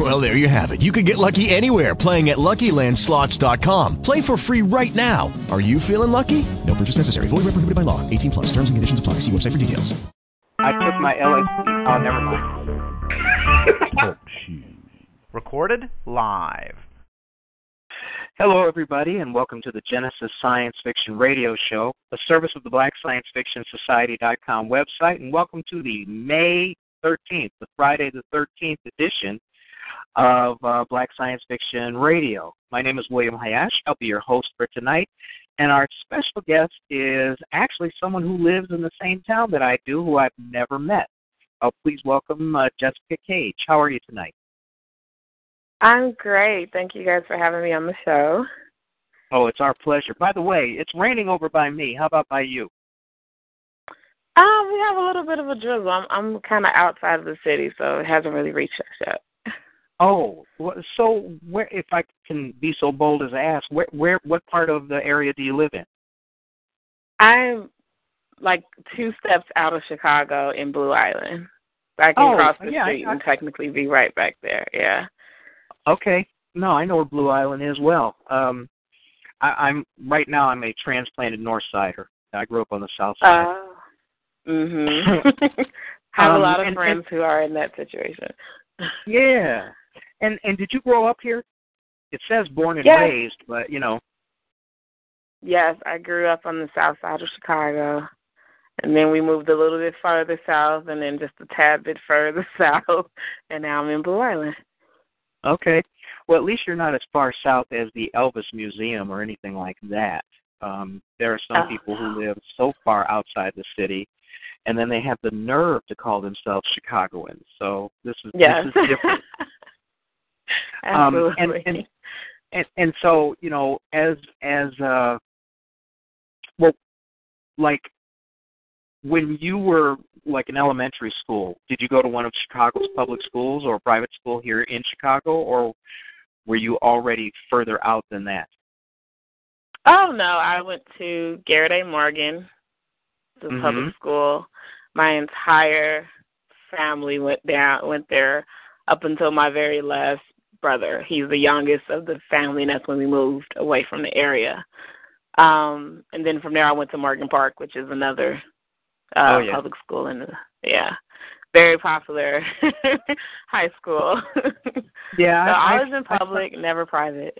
Well, there you have it. You can get lucky anywhere playing at LuckyLandSlots.com. Play for free right now. Are you feeling lucky? No purchase necessary. Void where prohibited by law. 18 plus. Terms and conditions apply. See website for details. I took my LSD. Oh, never mind. Oh, Recorded live. Hello, everybody, and welcome to the Genesis Science Fiction Radio Show, a service of the Black Science Fiction Society.com website, and welcome to the May 13th, the Friday the 13th edition of uh, Black Science Fiction Radio. My name is William Hayashi. I'll be your host for tonight, and our special guest is actually someone who lives in the same town that I do, who I've never met. Uh, please welcome uh, Jessica Cage. How are you tonight? I'm great. Thank you guys for having me on the show. Oh, it's our pleasure. By the way, it's raining over by me. How about by you? Um, we have a little bit of a drizzle. I'm I'm kind of outside of the city, so it hasn't really reached us yet. Oh, so where, if I can be so bold as to ask, where, where, what part of the area do you live in? I'm like two steps out of Chicago in Blue Island. I can Oh, cross the yeah, street I- and technically be right back there. Yeah. Okay. No, I know where Blue Island is well. Um, I, I'm right now. I'm a transplanted North Sider. I grew up on the South Side. Oh. Mhm. have Um, a lot of and- friends who are in that situation. yeah. And and did you grow up here? It says born and Yes. raised, but you know. Yes, I grew up on the south side of Chicago. And then we moved a little bit farther south and then just a tad bit further south and now I'm in Blue Island. Okay. Well, at least you're not as far south as the Elvis Museum or anything like that. Um, there are some Oh. people who live so far outside the city, and then they have the nerve to call themselves Chicagoans. So this is Yes. this is different. Um, and, and and and so you know, as as uh, well, like when you were like in elementary school, did you go to one of Chicago's public schools or a private school here in Chicago, or were you already further out than that? Oh no, I went to Garrett A. Morgan, the Mhm. public school. My entire family went down went there up until my very last brother. He's the youngest of the family and that's when we moved away from the area. Um and then from there I went to Morgan Park, which is another uh Oh, yeah. public school in the yeah. Very popular high school. Yeah, so I- was in I- public, never private.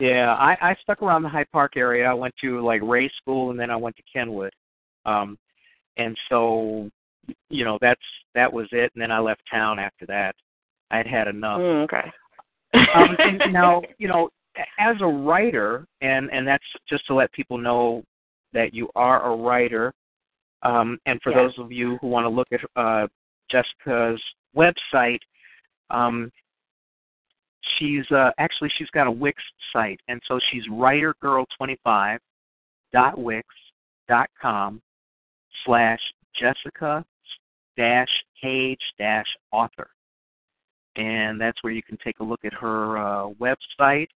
Yeah, I, I stuck around the Hyde Park area. I went to like Ray School, and then I went to Kenwood. Um, and so, you know, that's that was it. And then I left town after that. I'd had enough. Mm, okay. Um, and now, you know, as a writer, and and that's just to let people know that you are a writer. Um, and for Yeah. those of you who want to look at uh, Jessica's website, um, she's uh, actually she's got a Wix site, and so she's writergirl25 dot wix dot com slash Jessica dash Cage dash author, and that's where you can take a look at her uh, website.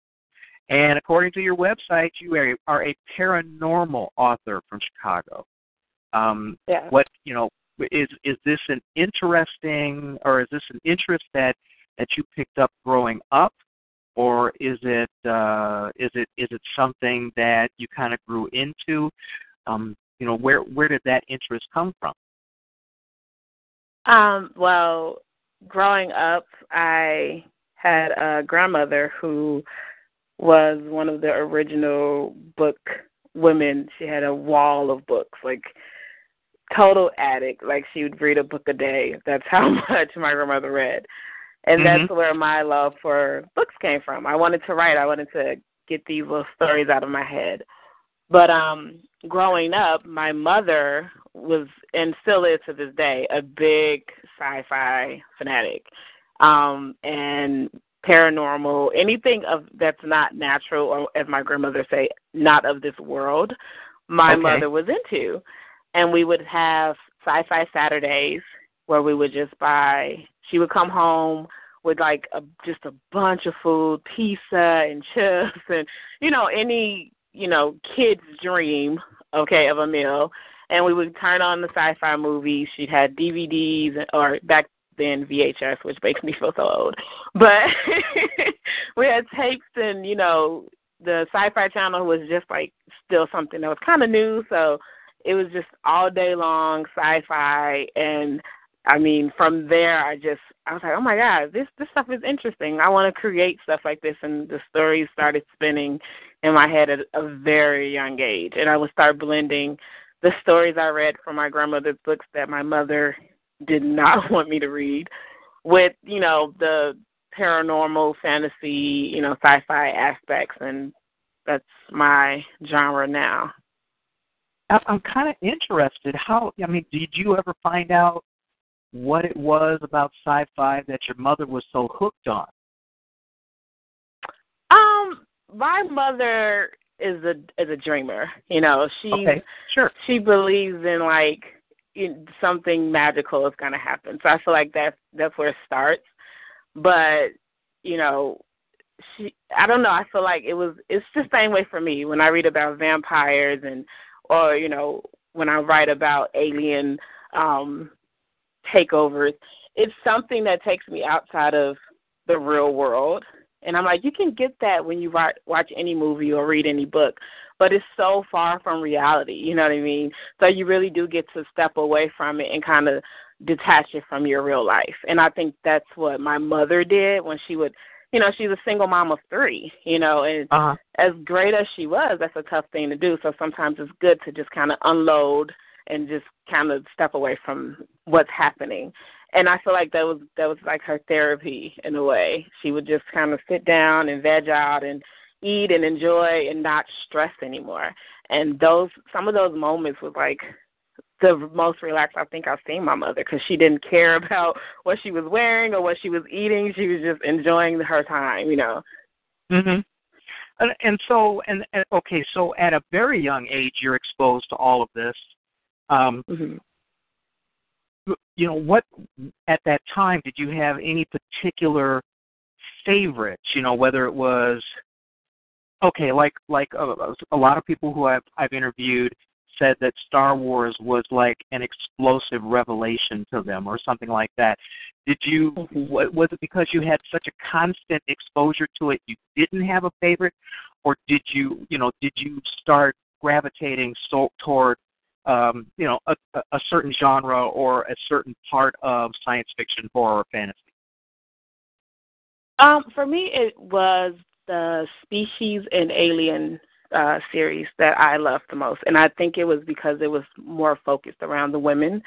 And according to your website, you are, are a paranormal author from Chicago. Um, Yeah. what you know is is this an interesting or is this an interest that that you picked up growing up, or is it uh, is it is it something that you kind of grew into? Um, you know, where where did that interest come from? Um, well, growing up, I had a grandmother who was one of the original book women. She had a wall of books, like total addict. Like she would read a book a day. That's how much my grandmother read. And that's Mhm. where my love for books came from. I wanted to write. I wanted to get these little stories out of my head. But um growing up, my mother was and still is to this day a big sci-fi fanatic. Um and paranormal, anything of that's not natural or as my grandmother say, not of this world, my Okay. mother was into. And we would have Sci-Fi Saturdays where we would just buy. She would come home with like a, just a bunch of food, pizza and chips, and you know any you know kid's dream, okay, of a meal. And we would turn on the sci-fi movies. She'd had DVDs or back then VHS, which makes me feel so old. But we had tapes, and you know the Sci-Fi Channel was just like still something that was kind of new. So it was just all day long sci-fi and I mean, from there, I just I was like, oh my god, this this stuff is interesting. I want to create stuff like this, and the stories started spinning in my head at a very young age, and I would start blending the stories I read from my grandmother's books that my mother did not want me to read with you know the paranormal fantasy you know sci-fi aspects. And that's my genre now. I'm kind of interested. How i mean did you ever find out what it was about sci-fi that your mother was so hooked on? Um, my mother is a is a dreamer. You know, she okay, sure. She believes in like in, something magical is going to happen. So I feel like that's that's where it starts. But you know, she I don't know. I feel like it was it's the same way for me when I read about vampires and or you know when I write about alien um takeovers. It's something that takes me outside of the real world. And I'm like, you can get that when you watch any movie or read any book, but it's so far from reality. You know what I mean? So you really do get to step away from it and kind of detach it from your real life. And I think that's what my mother did when she would, you know, she's a single mom of three, you know, and uh-huh. as great as she was, that's a tough thing to do. So sometimes it's good to just kind of unload and just kind of step away from what's happening. And I feel like that was that was like her therapy in a way. She would just kind of sit down and veg out and eat and enjoy and not stress anymore. And those some of those moments was like the most relaxed I think I've seen my mother because she didn't care about what she was wearing or what she was eating. She was just enjoying her time, you know. Mhm. And, and so, and, and okay, so at a very young age, you're exposed to all of this. Um, mm-hmm. You know, what at that time did you have any particular favorites? You know, whether it was okay, like like uh, a lot of people who I've I've interviewed said that Star Wars was like an explosive revelation to them, or something like that. Did you? Mm-hmm. Was it because you had such a constant exposure to it, you didn't have a favorite, or did you? You know, did you start gravitating so toward um, you know, a, a certain genre or a certain part of science fiction, horror, or fantasy? Um, for me, it was the Species and Alien uh, series that I loved the most, and I think it was because it was more focused around the women.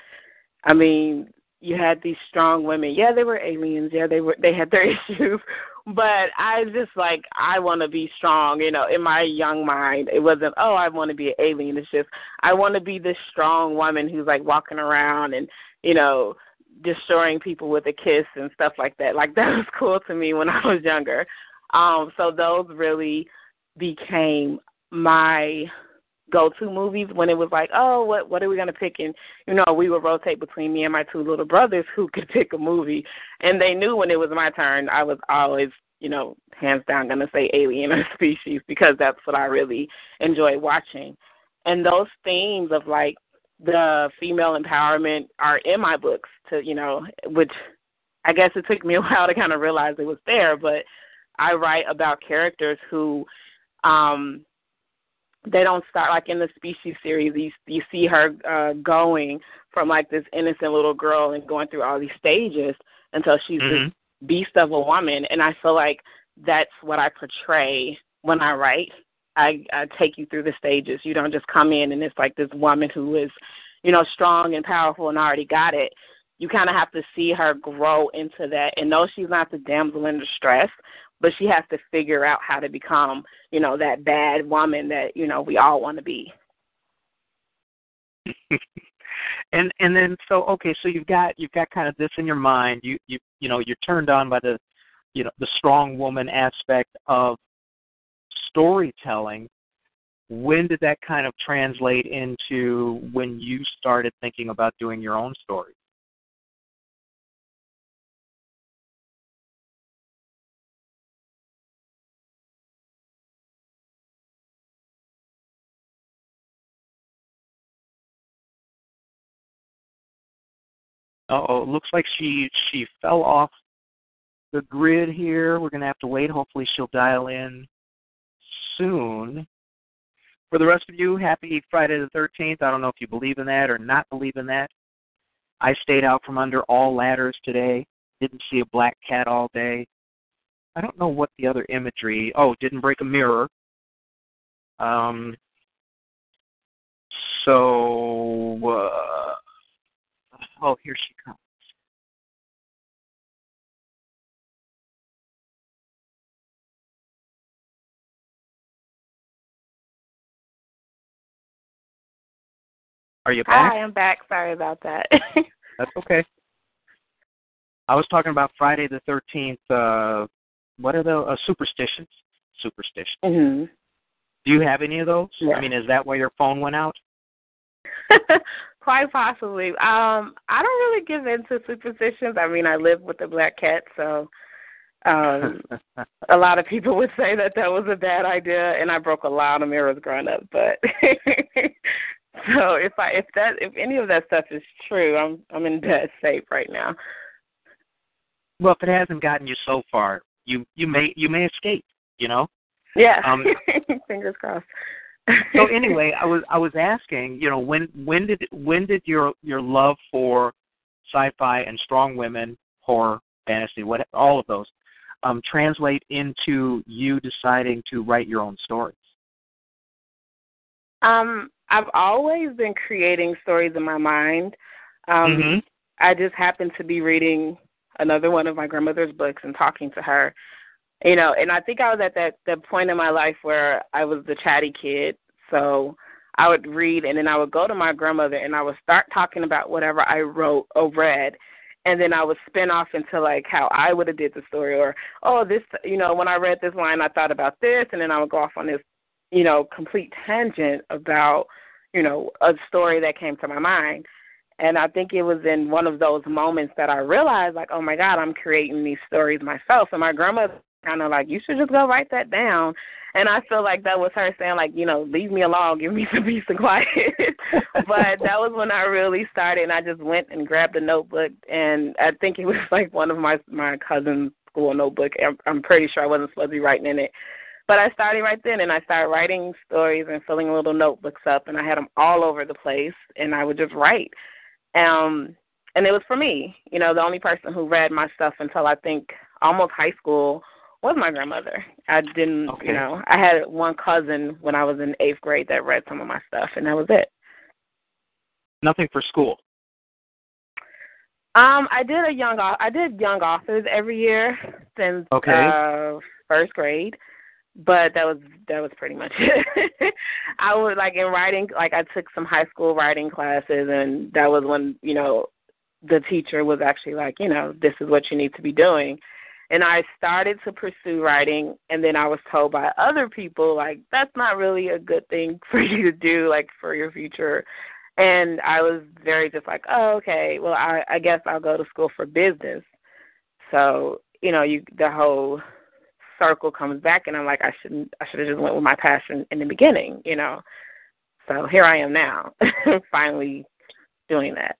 I mean, you had these strong women. Yeah, they were aliens. Yeah, they were. They had their issues, but I just like I want to be strong. You know, in my young mind, it wasn't oh I want to be an alien. It's just I want to be this strong woman who's like walking around and you know destroying people with a kiss and stuff like that. Like that was cool to me when I was younger. Um, so those really became my go-to movies when it was like, oh, what what are we gonna pick? And you know, we would rotate between me and my two little brothers who could pick a movie, and they knew when it was my turn, I was always, you know, hands down gonna say Alien or Species because that's what I really enjoy watching. And those themes of like the female empowerment are in my books to you know, which I guess it took me a while to kind of realize it was there, but I write about characters who um they don't start like in the species series. You you see her uh going from like this innocent little girl and going through all these stages until she's mm-hmm. this beast of a woman. And i feel like that's what i portray when i write. I i take you through the stages. You don't just come in and it's like this woman who is you know strong and powerful and already got it. You kind of have to see her grow into that and know she's not the damsel in distress but she has to figure out how to become, you know, that bad woman that you know we all want to be. and and then so okay, so you've got you've got kind of this in your mind. You you you know you're turned on by the you know the strong woman aspect of storytelling. when did that kind of translate into when you started thinking about doing your own story? Oh, looks like she she fell off the grid here. We're going to have to wait. Hopefully, she'll dial in soon. For the rest of you, happy Friday the 13th. I don't know if you believe in that or not believe in that. I stayed out from under all ladders today. Didn't see a black cat all day. I don't know what the other imagery. Oh, didn't break a mirror. Um. So, uh, oh, here she comes. Are you back? Hi, I'm back. Sorry about that. That's okay. I was talking about Friday the Thirteenth. Uh, what are the uh, superstitions? Superstitions. hmm Do you have any of those? Yeah. I mean, is that why your phone went out? Quite possibly. Um, I don't really give into superstitions. I mean, I live with a black cat, so um a lot of people would say that that was a bad idea and I broke a lot of mirrors growing up, but so if I if that if any of that stuff is true, I'm I'm in bad shape right now. well, if it hasn't gotten you so far, you you may you may escape. You know. Yeah. Um, Fingers crossed. so anyway, I was I was asking, you know, when when did when did your your love for sci-fi and strong women, horror, fantasy, what all of those, um, translate into you deciding to write your own stories? Um, I've always been creating stories in my mind. Um, Mhm. I just happened to be reading another one of my grandmother's books and talking to her. You know, and I think I was at that the point in my life where I was the chatty kid. So I would read and then I would go to my grandmother and I would start talking about whatever I wrote or read. And then I would spin off into like how I would have did the story or oh this you know when I read this line I thought about this. And then I would go off on this you know complete tangent about you know a story that came to my mind. And I think it was in one of those moments that I realized like oh my god I'm creating these stories myself. And my grandmother kind of like you should just go write that down. And I feel like that was her saying like you know leave me alone give me some peace and quiet. But that was when I really started and I just went and grabbed a notebook. And I think it was like one of my my cousin's school notebook. I'm, I'm pretty sure I wasn't supposed to be writing in it. But I started right then and I started writing stories and filling little notebooks up. And I had them all over the place and I would just write. Um and it was for me you know the only person who read my stuff until I think almost high school was my grandmother. I didn't, Okay. you know, I had one cousin when I was in eighth grade that read some of my stuff, and that was it. Nothing for school. Um, I did a young, I did young authors every year since Okay. uh first grade, but that was that was pretty much it. I was like in writing, like I took some high school writing classes, and that was when you know the teacher was actually like, you know, this is what you need to be doing. And I started to pursue writing, and then I was told by other people, like, that's not really a good thing for you to do, like, for your future. And I was very just like, oh, okay, well, I, I guess I'll go to school for business. So, you know, you the whole circle comes back, and I'm like, I shouldn't, I should have just went with my passion in the beginning, you know. So here I am now, finally doing that.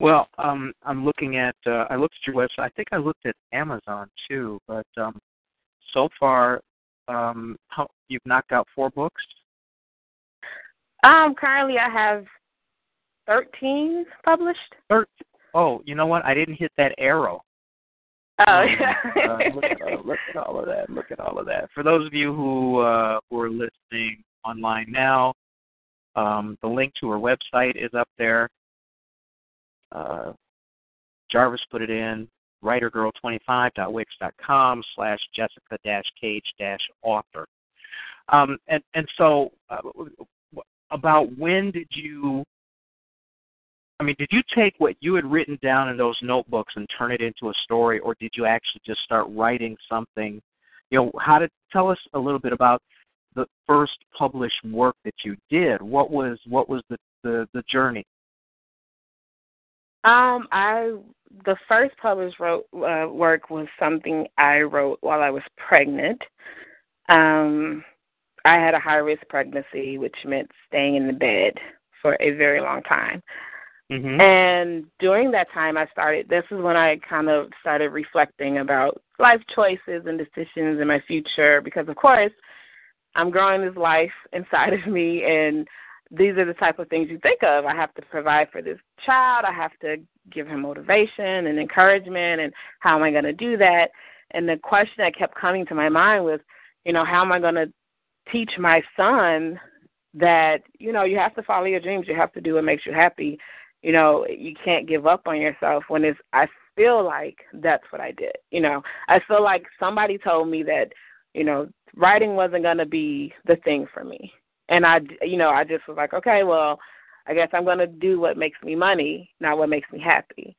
Well, um, I'm looking at. Uh, I looked at your website. I think I looked at Amazon too, but um, so far, um, how, you've knocked out four books. Um, currently I have thirteen published. Thir- oh, you know what? I didn't hit that arrow. Oh, Um, yeah. uh, look, at, uh, look at all of that. Look at all of that. For those of you who uh, who are listening online now, um, the link to her website is up there. Uh, Jarvis put it in writergirl25.wix.com slash Jessica dash Cage dash author. Um, and and so uh, about when did you I mean, did you take what you had written down in those notebooks and turn it into a story, or did you actually just start writing something? You know, how to tell us a little bit about the first published work that you did? What was what was the the, the journey? Um, I the first published wrote, uh, work was something I wrote while I was pregnant. Um, I had a high risk pregnancy, which meant staying in the bed for a very long time. Mm-hmm. And during that time, I started. This is when I kind of started reflecting about life choices and decisions in my future, because of course, I'm growing this life inside of me, and these are the type of things you think of. I have to provide for this child. I have to give him motivation and encouragement, and how am I going to do that? And the question that kept coming to my mind was, you know, how am I going to teach my son that you know you have to follow your dreams. You have to do what makes you happy you know you can't give up on yourself when it's i feel like that's what i did you know i feel like somebody told me that you know writing wasn't going to be the thing for me and i you know i just was like okay well i guess i'm going to do what makes me money not what makes me happy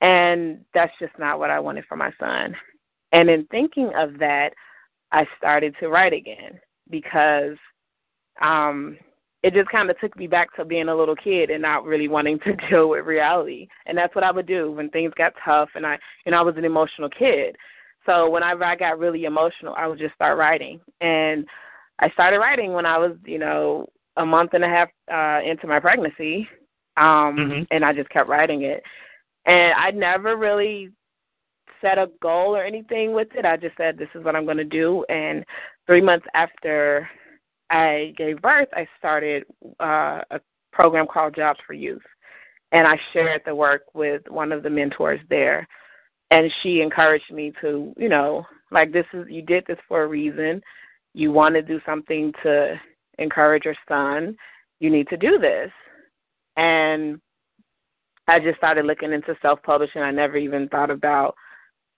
and that's just not what i wanted for my son and in thinking of that i started to write again because um it just kind of took me back to being a little kid and not really wanting to deal with reality. And that's what I would do when things got tough and I know I was an emotional kid. So whenever I got really emotional, I would just start writing. And I started writing when I was, you know, a month and a half uh into my pregnancy. Um mm-hmm. and I just kept writing it. And I never really set a goal or anything with it. I just said this is what I'm going to do and 3 months after I gave birth, I started uh, a program called Jobs for Youth. And I shared the work with one of the mentors there. And she encouraged me to, you know, like this is, you did this for a reason. You want to do something to encourage your son. You need to do this. And I just started looking into self publishing. I never even thought about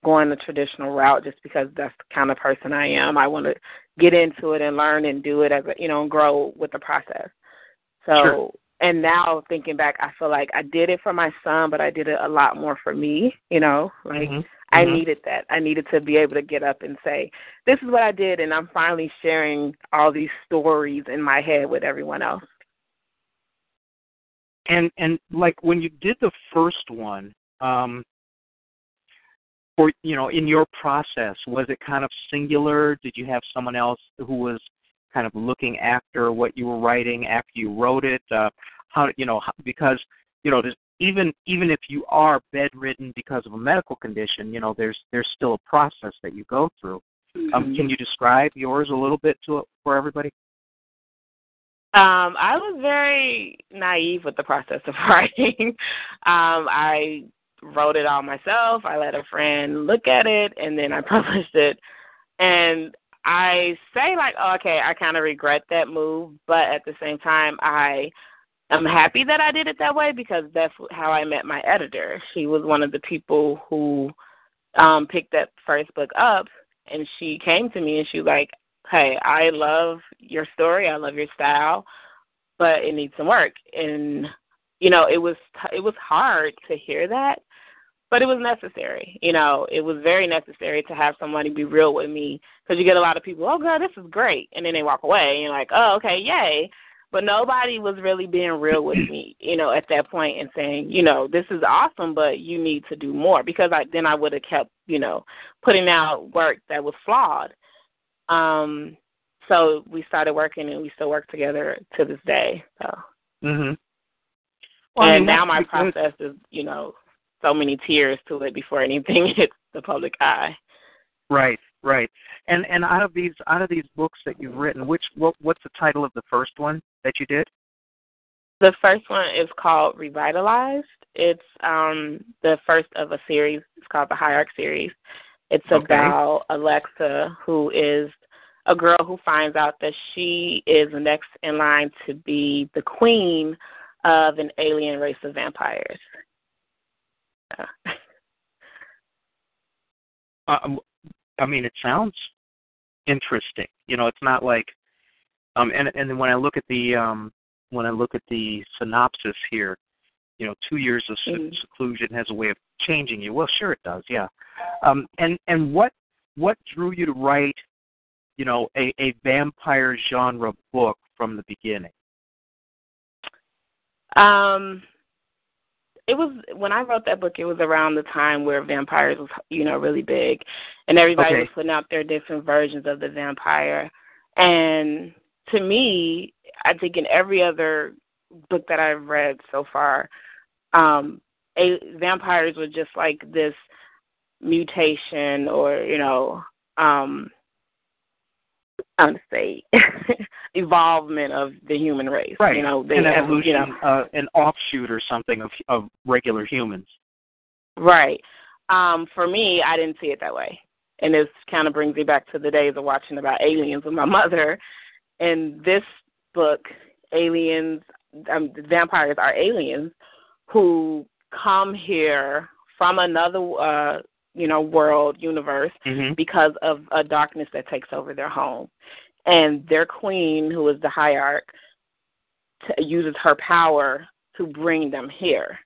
going the traditional route just because that's the kind of person I am. I want to get into it and learn and do it as a, you know, and grow with the process. So, sure. And now thinking back, I feel like I did it for my son, but I did it a lot more for me, you know, like mm-hmm. I mm-hmm. needed that. I needed to be able to get up and say, this is what I did. And I'm finally sharing all these stories in my head with everyone else. And, and like when you did the first one, um, for you know in your process was it kind of singular did you have someone else who was kind of looking after what you were writing after you wrote it uh how you know because you know even even if you are bedridden because of a medical condition you know there's there's still a process that you go through mm-hmm. um can you describe yours a little bit to for everybody um, I was very naive with the process of writing. um, I wrote it all myself. I let a friend look at it, and then I published it. And I say like, oh, okay, I kind of regret that move, but at the same time, I am happy that I did it that way because that's how I met my editor. She was one of the people who um picked that first book up, and she came to me and she was like, "Hey, I love your story. I love your style, but it needs some work." And you know, it was it was hard to hear that but it was necessary. You know, it was very necessary to have somebody be real with me because you get a lot of people, oh, God, this is great. And then they walk away and you're like, oh, okay, yay. But nobody was really being real with me, you know, at that point and saying, you know, this is awesome, but you need to do more because I, then I would have kept, you know, putting out work that was flawed. Um, so we started working and we still work together to this day. So. Mhm. Well, and I mean, now my process is, you know, so many tears to it before anything hits the public eye. Right, right. And and out of these out of these books that you've written, which what what's the title of the first one that you did? The first one is called Revitalized. It's um the first of a series. It's called the Hierarch series. It's okay. about Alexa, who is a girl who finds out that she is next in line to be the queen of an alien race of vampires. Um, I mean, it sounds interesting. You know, it's not like, um, and and when I look at the um, when I look at the synopsis here, you know, two years of mm. seclusion has a way of changing you. Well, sure it does, yeah. Um, and and what what drew you to write you know, a, a vampire genre book from the beginning? Um, it was when I wrote that book. It was around the time where vampires was, you know, really big, and everybody Okay. was putting out their different versions of the vampire. And to me, I think in every other book that I've read so far, um, a, vampires were just like this mutation, or you know, um, I'm gonna say evolvement of the human race. Right. You know, they an evolution, you know, uh, an offshoot or something of of regular humans. Right. Um, for me, I didn't see it that way. And this kind of brings me back to the days of watching about aliens with my mother. And this book, aliens, um, vampires are aliens who come here from another, uh, you know, world, universe, Mm-hmm. because of a darkness that takes over their home. And their queen, who is the hierarch, t- uses her power to bring them here.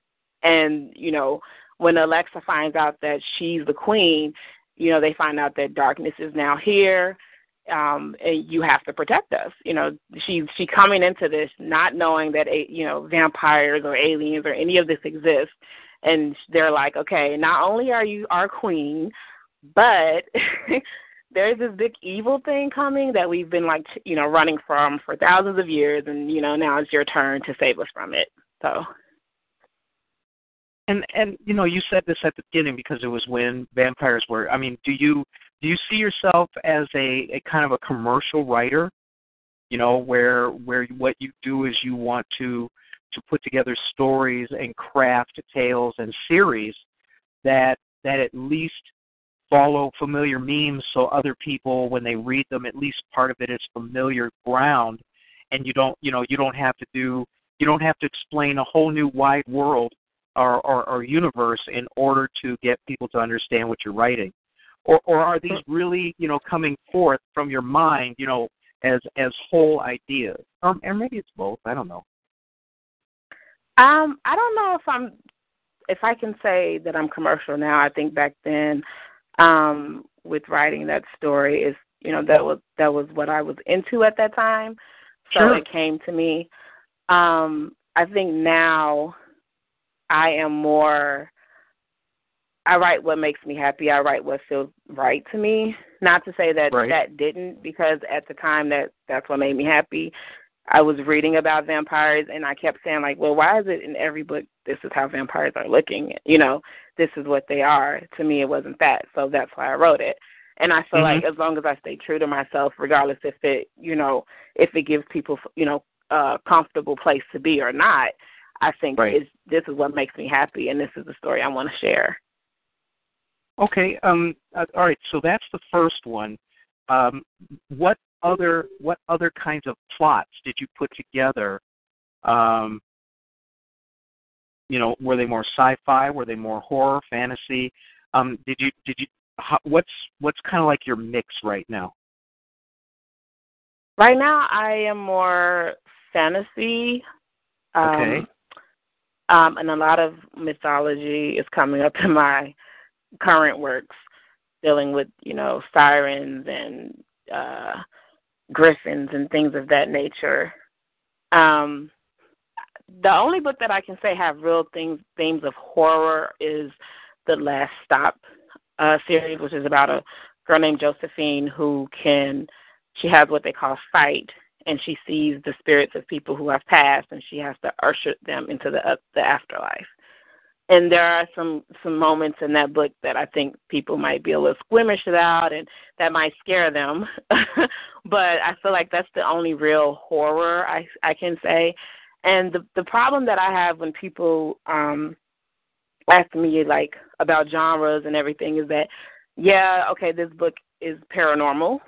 And, you know, when Alexa finds out that she's the queen, you know, they find out that darkness is now here. Um, and you have to protect us. You know, she's she coming into this not knowing that a you know vampires or aliens or any of this exists, and they're like, okay, not only are you our queen, but there's this big evil thing coming that we've been like you know running from for thousands of years, and you know now it's your turn to save us from it. So And and you know, you said this at the beginning because it was when vampires were. I mean, do you do you see yourself as a, a kind of a commercial writer? You know, where where what you do is you want to to put together stories and craft tales and series that that at least follow familiar memes so other people when they read them at least part of it is familiar ground. And you don't you know you don't have to do you don't have to explain a whole new wide world or, or, or universe in order to get people to understand what you're writing. Or or are these really you know coming forth from your mind you know as as whole ideas? Um, or, or maybe it's both i don't know Um, I don't know if I'm if I can say that I'm commercial now. I think back then, um, with writing that story is you know, that was that was what I was into at that time. So Sure. it came to me. Um, I think now I am more I write what makes me happy. I write what feels right to me. Not to say that Right. that didn't, because at the time that that's what made me happy. I was reading about vampires, and I kept saying like, "Well, why is it in every book this is how vampires are looking? You know, this is what they are." To me, it wasn't that, so that's why I wrote it. And I feel Mhm. like as long as I stay true to myself, regardless if it, you know, if it gives people, you know, a comfortable place to be or not, I think Right. it's, this is what makes me happy, and this is the story I want to share. Okay. Um. Uh, all right. So that's the first one. Um. What other What other kinds of plots did you put together? Um. You know, were they more sci-fi? Were they more horror, fantasy? Um. Did you Did you? How, what's What's kind of like your mix right now? Right now, I am more fantasy. Um, Okay. Um, and a lot of mythology is coming up in my current works, dealing with you know sirens and uh, griffins and things of that nature. Um, the only book that I can say have real things themes of horror is the Last Stop uh, series, which is about a girl named Josephine who can she has what they call sight, and she sees the spirits of people who have passed, and she has to usher them into the uh, the afterlife. And there are some some moments in that book that I think people might be a little squeamish about, and that might scare them. but I feel like that's the only real horror I I can say. And the the problem that I have when people um ask me like about genres and everything is that yeah, okay, this book is paranormal.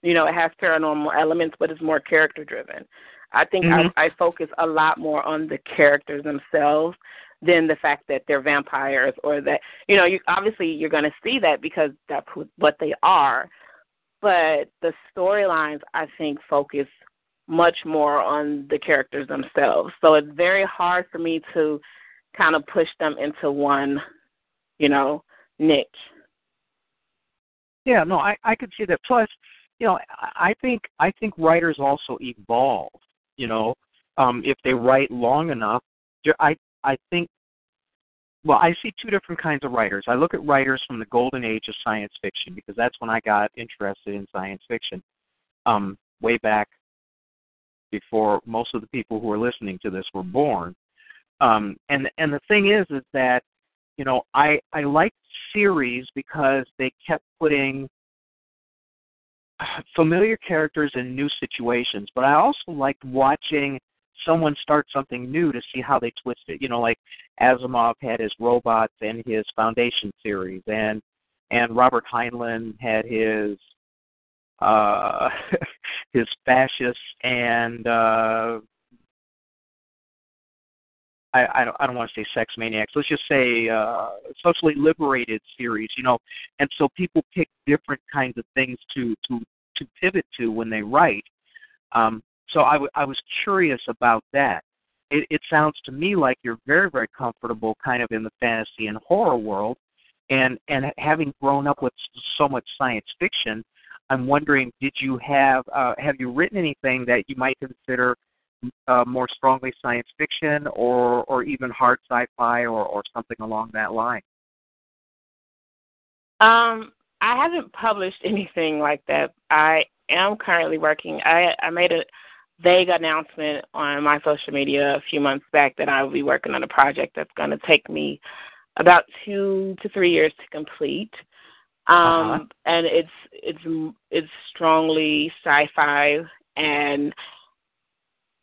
You know, it has paranormal elements, but it's more character driven. I think Mhm. I, I focus a lot more on the characters themselves than the fact that they're vampires or that you know, you obviously you're going to see that because that's what they are. But the storylines I think focus much more on the characters themselves. So it's very hard for me to kind of push them into one, you know, niche. Yeah, no, I I could see that. Plus, you know, I think I think writers also evolve. You know, um, if they write long enough, I I think. Well, I see two different kinds of writers. I look at writers from the golden age of science fiction because that's when I got interested in science fiction, um, way back before most of the people who are listening to this were born. Um, and and the thing is, is that you know I I liked series because they kept putting familiar characters in new situations, but I also liked watching someone start something new to see how they twist it. You know, like Asimov had his robots and his Foundation series, and and Robert Heinlein had his uh his fascists and uh I, I don't I don't want to say sex maniacs. Let's just say uh, socially liberated series, you know. And so people pick different kinds of things to to to pivot to when they write. Um, so I, w- I was curious about that. It, it sounds to me like you're very very comfortable, kind of in the fantasy and horror world, and and having grown up with so much science fiction, I'm wondering, did you have uh, have you written anything that you might consider uh, more strongly science fiction or or even hard sci-fi or or something along that line? Um, I haven't published anything like that. I am currently working. I I made a vague announcement on my social media a few months back that I will be working on a project that's going to take me about two to three years to complete. Um, uh-huh. and it's it's it's strongly sci-fi and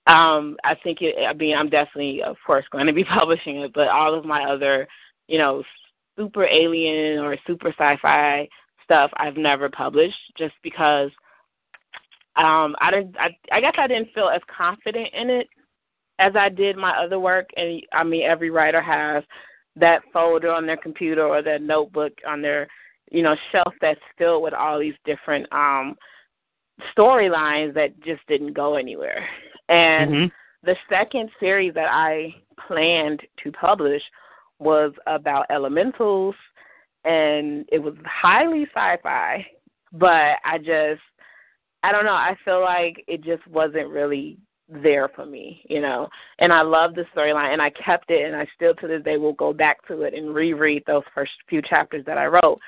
um, I think it. I mean, I'm definitely, of course, going to be publishing it, but all of my other, you know, super alien or super sci-fi stuff, I've never published, just because um, I didn't. I, I guess I didn't feel as confident in it as I did my other work. And I mean, every writer has that folder on their computer or that notebook on their, you know, shelf that's filled with all these different um storylines that just didn't go anywhere. And mm-hmm. the second series that I planned to publish was about elementals and it was highly sci-fi, but I just I don't know, I feel like it just wasn't really there for me, you know. And I love the storyline and I kept it and I still to this day will go back to it and reread those first few chapters that I wrote.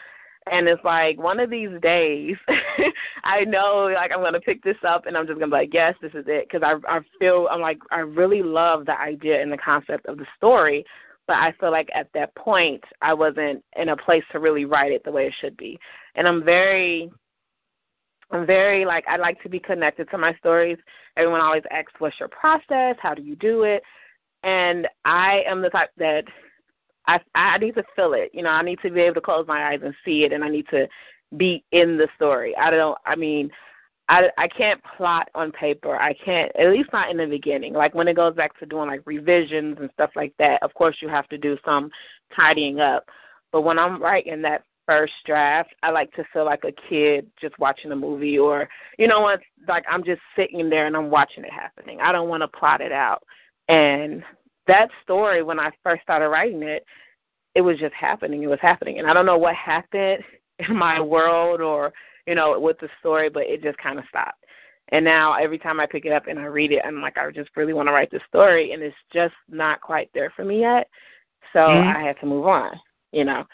And it's like one of these days i know like i'm going to pick this up and i'm just going to be like yes this is it. Because i i feel i'm like i really love the idea and the concept of the story but i feel like at that point i wasn't in a place to really write it the way it should be. And i'm very i'm very like i like to be connected to my stories everyone always asks what's your process how do you do it and i am the type that I I need to feel it. You know, I need to be able to close my eyes and see it, and I need to be in the story. I don't. I mean, I I can't plot on paper. I can't. At least not in the beginning. Like when it goes back to doing like revisions and stuff like that. Of course, you have to do some tidying up. But when I'm writing that first draft, I like to feel like a kid just watching a movie, or you know what? Like I'm just sitting there and I'm watching it happening. I don't want to plot it out. And that story when I first started writing it, it was just happening. It was happening, and I don't know what happened in my world or you know with the story, but it just kind of stopped. And now every time I pick it up and I read it, I'm like, I just really want to write this story, and it's just not quite there for me yet. So mm-hmm. I had to move on, you know.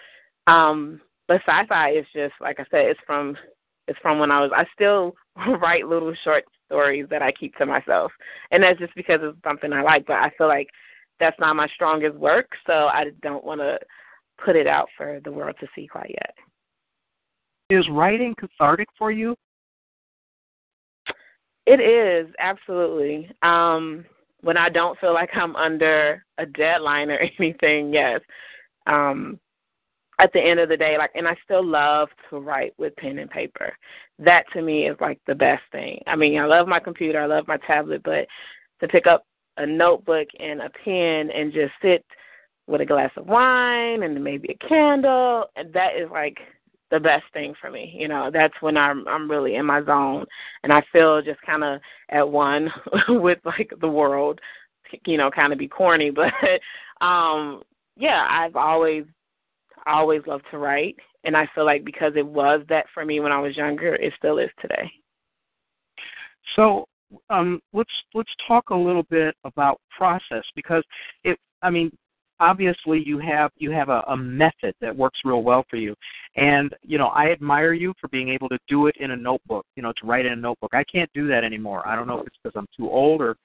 Um, but sci-fi is just like I said, it's from it's from when I was. I still write little short stories that I keep to myself, and that's just because it's something I like. But I feel like that's not my strongest work, so I don't want to put it out for the world to see quite yet. Is writing cathartic for you? It is absolutely. Um, when I don't feel like I'm under a deadline or anything, yes. Um, at the end of the day, like, and I still love to write with pen and paper. That to me is like the best thing. I mean, I love my computer, I love my tablet, but to pick up a notebook and a pen and just sit with a glass of wine and maybe a candle and that is like the best thing for me you know that's when i'm i'm really in my zone and i feel just kind of at one with like the world you know kind of be corny but um yeah i've always always loved to write and i feel like because it was that for me when i was younger it still is today So um, let's let's talk a little bit about process because it. I mean, obviously you have you have a, a method that works real well for you, and you know I admire you for being able to do it in a notebook. You know, to write in a notebook. I can't do that anymore. I don't know if it's because I'm too old or.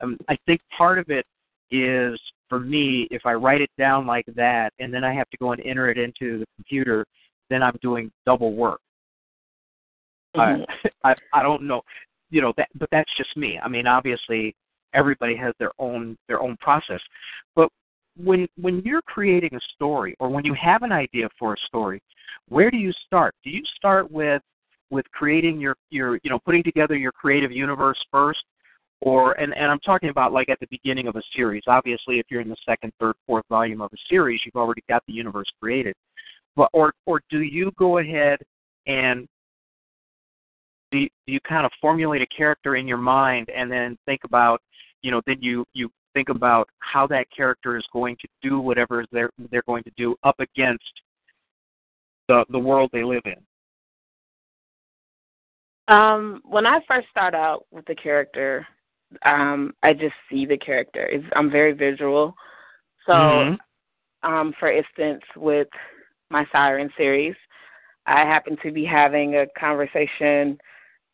Um, I think part of it is for me if I write it down like that and then I have to go and enter it into the computer, then I'm doing double work. Mm-hmm. I, I I don't know you know that but that's just me i mean obviously everybody has their own their own process but when when you're creating a story or when you have an idea for a story where do you start do you start with with creating your your you know putting together your creative universe first or and and I'm talking about like at the beginning of a series. Obviously if you're in the second third fourth volume of a series you've already got the universe created. But or or do you go ahead and do you, do you kind of formulate a character in your mind and then think about you know then you you think about how that character is going to do whatever they're they're going to do up against the the world they live in? Um when i first start out with the character um i just see the character it's i'm very visual so mm-hmm. um for instance with my siren series i happen to be having a conversation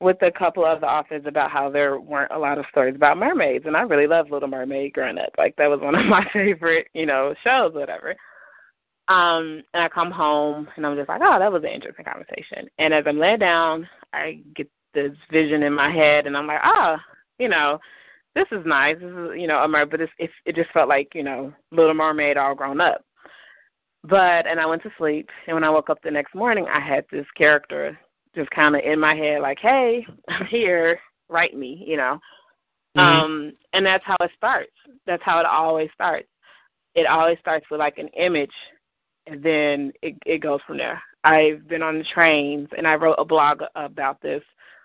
with a couple of the authors about how there weren't a lot of stories about mermaids, and I really loved Little Mermaid growing up. Like that was one of my favorite, you know, shows, whatever. Um, and I come home and I'm just like, oh, that was an interesting conversation. And as I'm laying down, I get this vision in my head, and I'm like, ah, oh, you know, this is nice. This is, you know, a mer, but it's, it, it just felt like, you know, Little Mermaid all grown up. But and I went to sleep, and when I woke up the next morning, I had this character just kind of in my head like, "Hey, I'm here. Write me," you know. Mm-hmm. Um, and that's how it starts. That's how it always starts. It always starts with like an image, and then it it goes from there. I've been on the trains, and I wrote a blog about this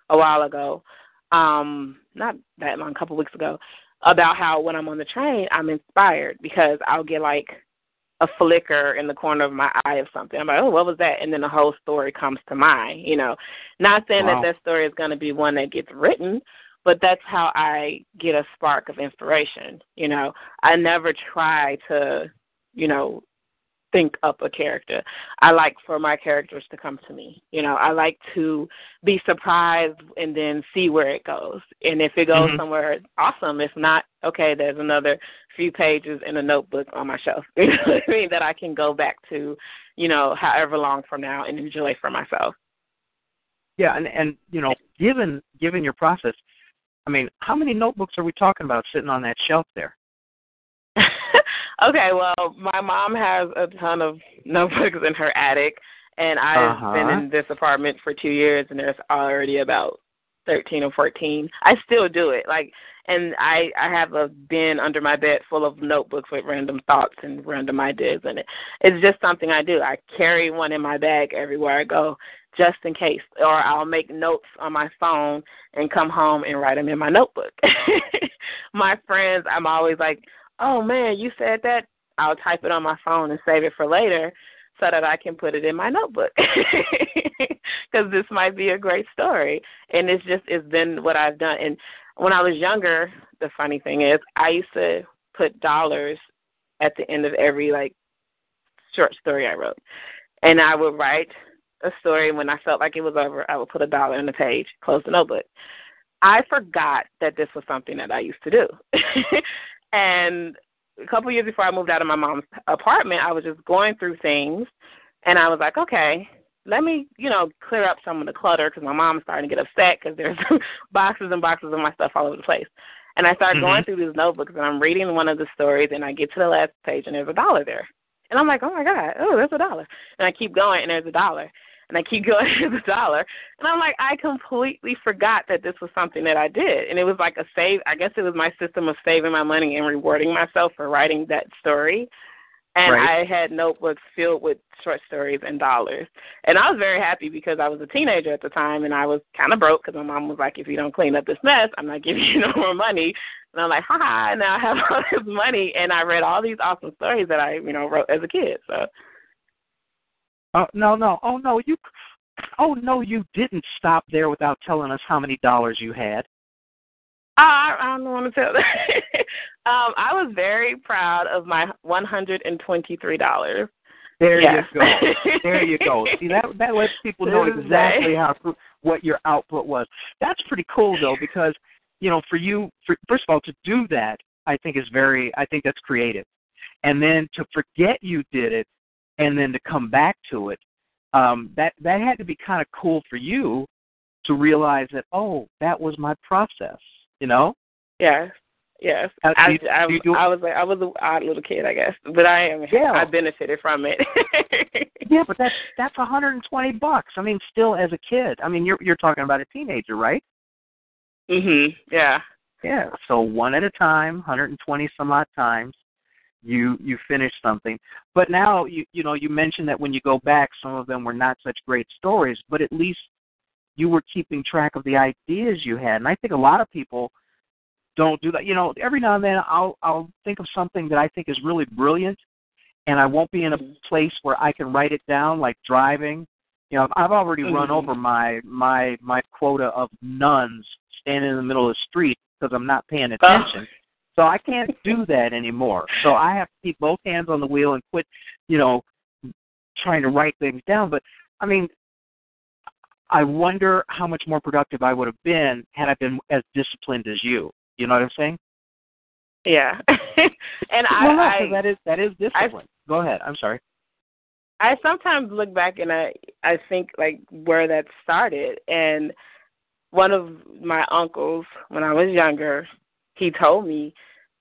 a while ago. Um, not that long, a couple weeks ago, about how when I'm on the train, I'm inspired because I'll get like a flicker in the corner of my eye of something. I'm like, oh, what was that? And then the whole story comes to mind. You know, not saying wow. that that story is going to be one that gets written, but that's how I get a spark of inspiration. You know, I never try to, you know, think up a character. I like for my characters to come to me. You know, I like to be surprised and then see where it goes. And if it goes mm-hmm. somewhere, awesome. If not, okay, there's another few pages in a notebook on my shelf. You know what I mean? That I can go back to, you know, however long from now and enjoy for myself. Yeah, and and you know, given given your process, I mean, how many notebooks are we talking about sitting on that shelf there? Okay, well, my mom has a ton of notebooks in her attic, and I've uh-huh. been in this apartment for two years, and there's already about thirteen or fourteen. I still do it, like, and I I have a bin under my bed full of notebooks with random thoughts and random ideas in it. It's just something I do. I carry one in my bag everywhere I go, just in case, or I'll make notes on my phone and come home and write them in my notebook. my friends, I'm always like, oh man, you said that. I'll type it on my phone and save it for later so that I can put it in my notebook. Because this might be a great story. And it's just, it's been what I've done. And when I was younger, the funny thing is, I used to put dollars at the end of every like short story I wrote. And I would write a story when I felt like it was over, I would put a dollar in the page, close the notebook. I forgot that this was something that I used to do. And a couple years before I moved out of my mom's apartment, I was just going through things, and I was like, okay, let me, you know, clear up some of the clutter because my mom's starting to get upset because there's boxes and boxes of my stuff all over the place. And I start mm-hmm. going through these notebooks, and I'm reading one of the stories, and I get to the last page, and there's a dollar there. And I'm like, oh my God, oh, there's a dollar. And I keep going, and there's a dollar and I keep going to the dollar. And I'm like, I completely forgot that this was something that I did. And it was like a save I guess it was my system of saving my money and rewarding myself for writing that story. And right. I had notebooks filled with short stories and dollars. And I was very happy because I was a teenager at the time and I was kind of broke because my mom was like, if you don't clean up this mess, I'm not giving you no more money. And I'm like, ha ha, now I have all this money. And I read all these awesome stories that I, you know, wrote as a kid. So Oh no, no. Oh no, you. Oh no, you didn't stop there without telling us how many dollars you had. I, I don't want to tell that. um, I was very proud of my one hundred and twenty-three dollars. There Yes. you go. There you go. See that that lets people know exactly how what your output was. That's pretty cool though, because you know, for you, for, first of all, to do that, I think is very. I think that's creative, and then to forget you did it, and then to come back to it, um, that that had to be kind of cool for you to realize that oh, that was my process. You know. Yes, yes. Uh, I, you- I, you I was like, I was an odd little kid, I guess, but I am. Yeah. I benefited from it. Yeah, but that's that's 120 bucks. I mean, still as a kid. I mean, you're you're talking about a teenager, right? mhm. Yeah. Yeah. So one at a time, 120 some odd times, you you finish something. But now you you know you mentioned that when you go back, some of them were not such great stories, but at least you were keeping track of the ideas you had. And I think a lot of people don't do that. You know, every now and then I'll I'll think of something that I think is really brilliant, and I won't be in a place where I can write it down, like driving. You know, I've already run Mhm. over my my my quota of nuns standing in the middle of the street because I'm not paying attention. So I can't do that anymore. So I have to keep both hands on the wheel and quit, you know, trying to write things down. But I mean, I wonder how much more productive I would have been had I been as disciplined as you. You know what I'm saying? Yeah. and I, well, I that is that is discipline. Go ahead. I'm sorry. I sometimes look back and I I think like where that started and one of my uncles when I was younger, he told me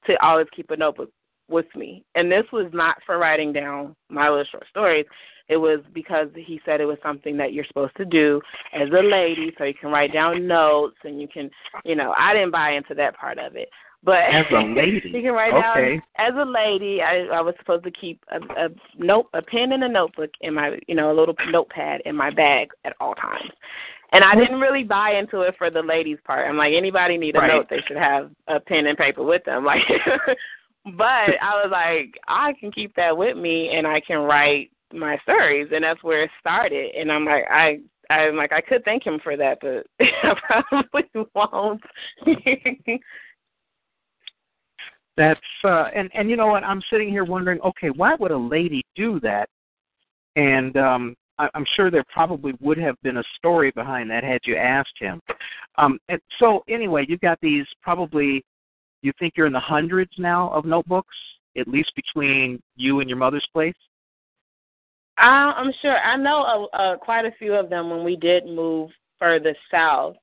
to always keep a notebook with me. And this was not for writing down my little short stories. It was because he said it was something that you're supposed to do as a lady so you can write down notes and you can you know, I didn't buy into that part of it. But As a lady. you can write Okay. down as a lady. I I was supposed to keep a, a note, a pen, and a notebook in my, you know, a little notepad in my bag at all times. And I didn't really buy into it for the ladies' part. I'm like, anybody need a Right. note, they should have a pen and paper with them. Like, but I was like, I can keep that with me, and I can write my stories, and that's where it started. And I'm like, I. I'm like I could thank him for that, but I probably won't. That's uh and and you know what? I'm sitting here wondering, okay, why would a lady do that? And um I'm sure there probably would have been a story behind that had you asked him. Um and so anyway, you've got these probably you think you're in the hundreds now of notebooks, at least between you and your mother's place? I, I'm sure. I know a, a, quite a few of them. When we did move further south,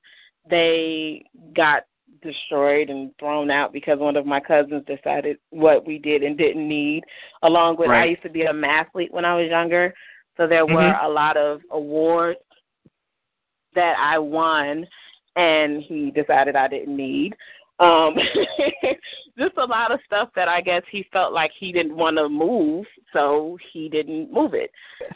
they got destroyed and thrown out because one of my cousins decided what we did and didn't need. Along with, I used to be a mathlete when I was younger, so there were Mhm. a lot of awards that I won, and he decided I didn't need. Um, just a lot of stuff that I guess he felt like he didn't want to move, so he didn't move it.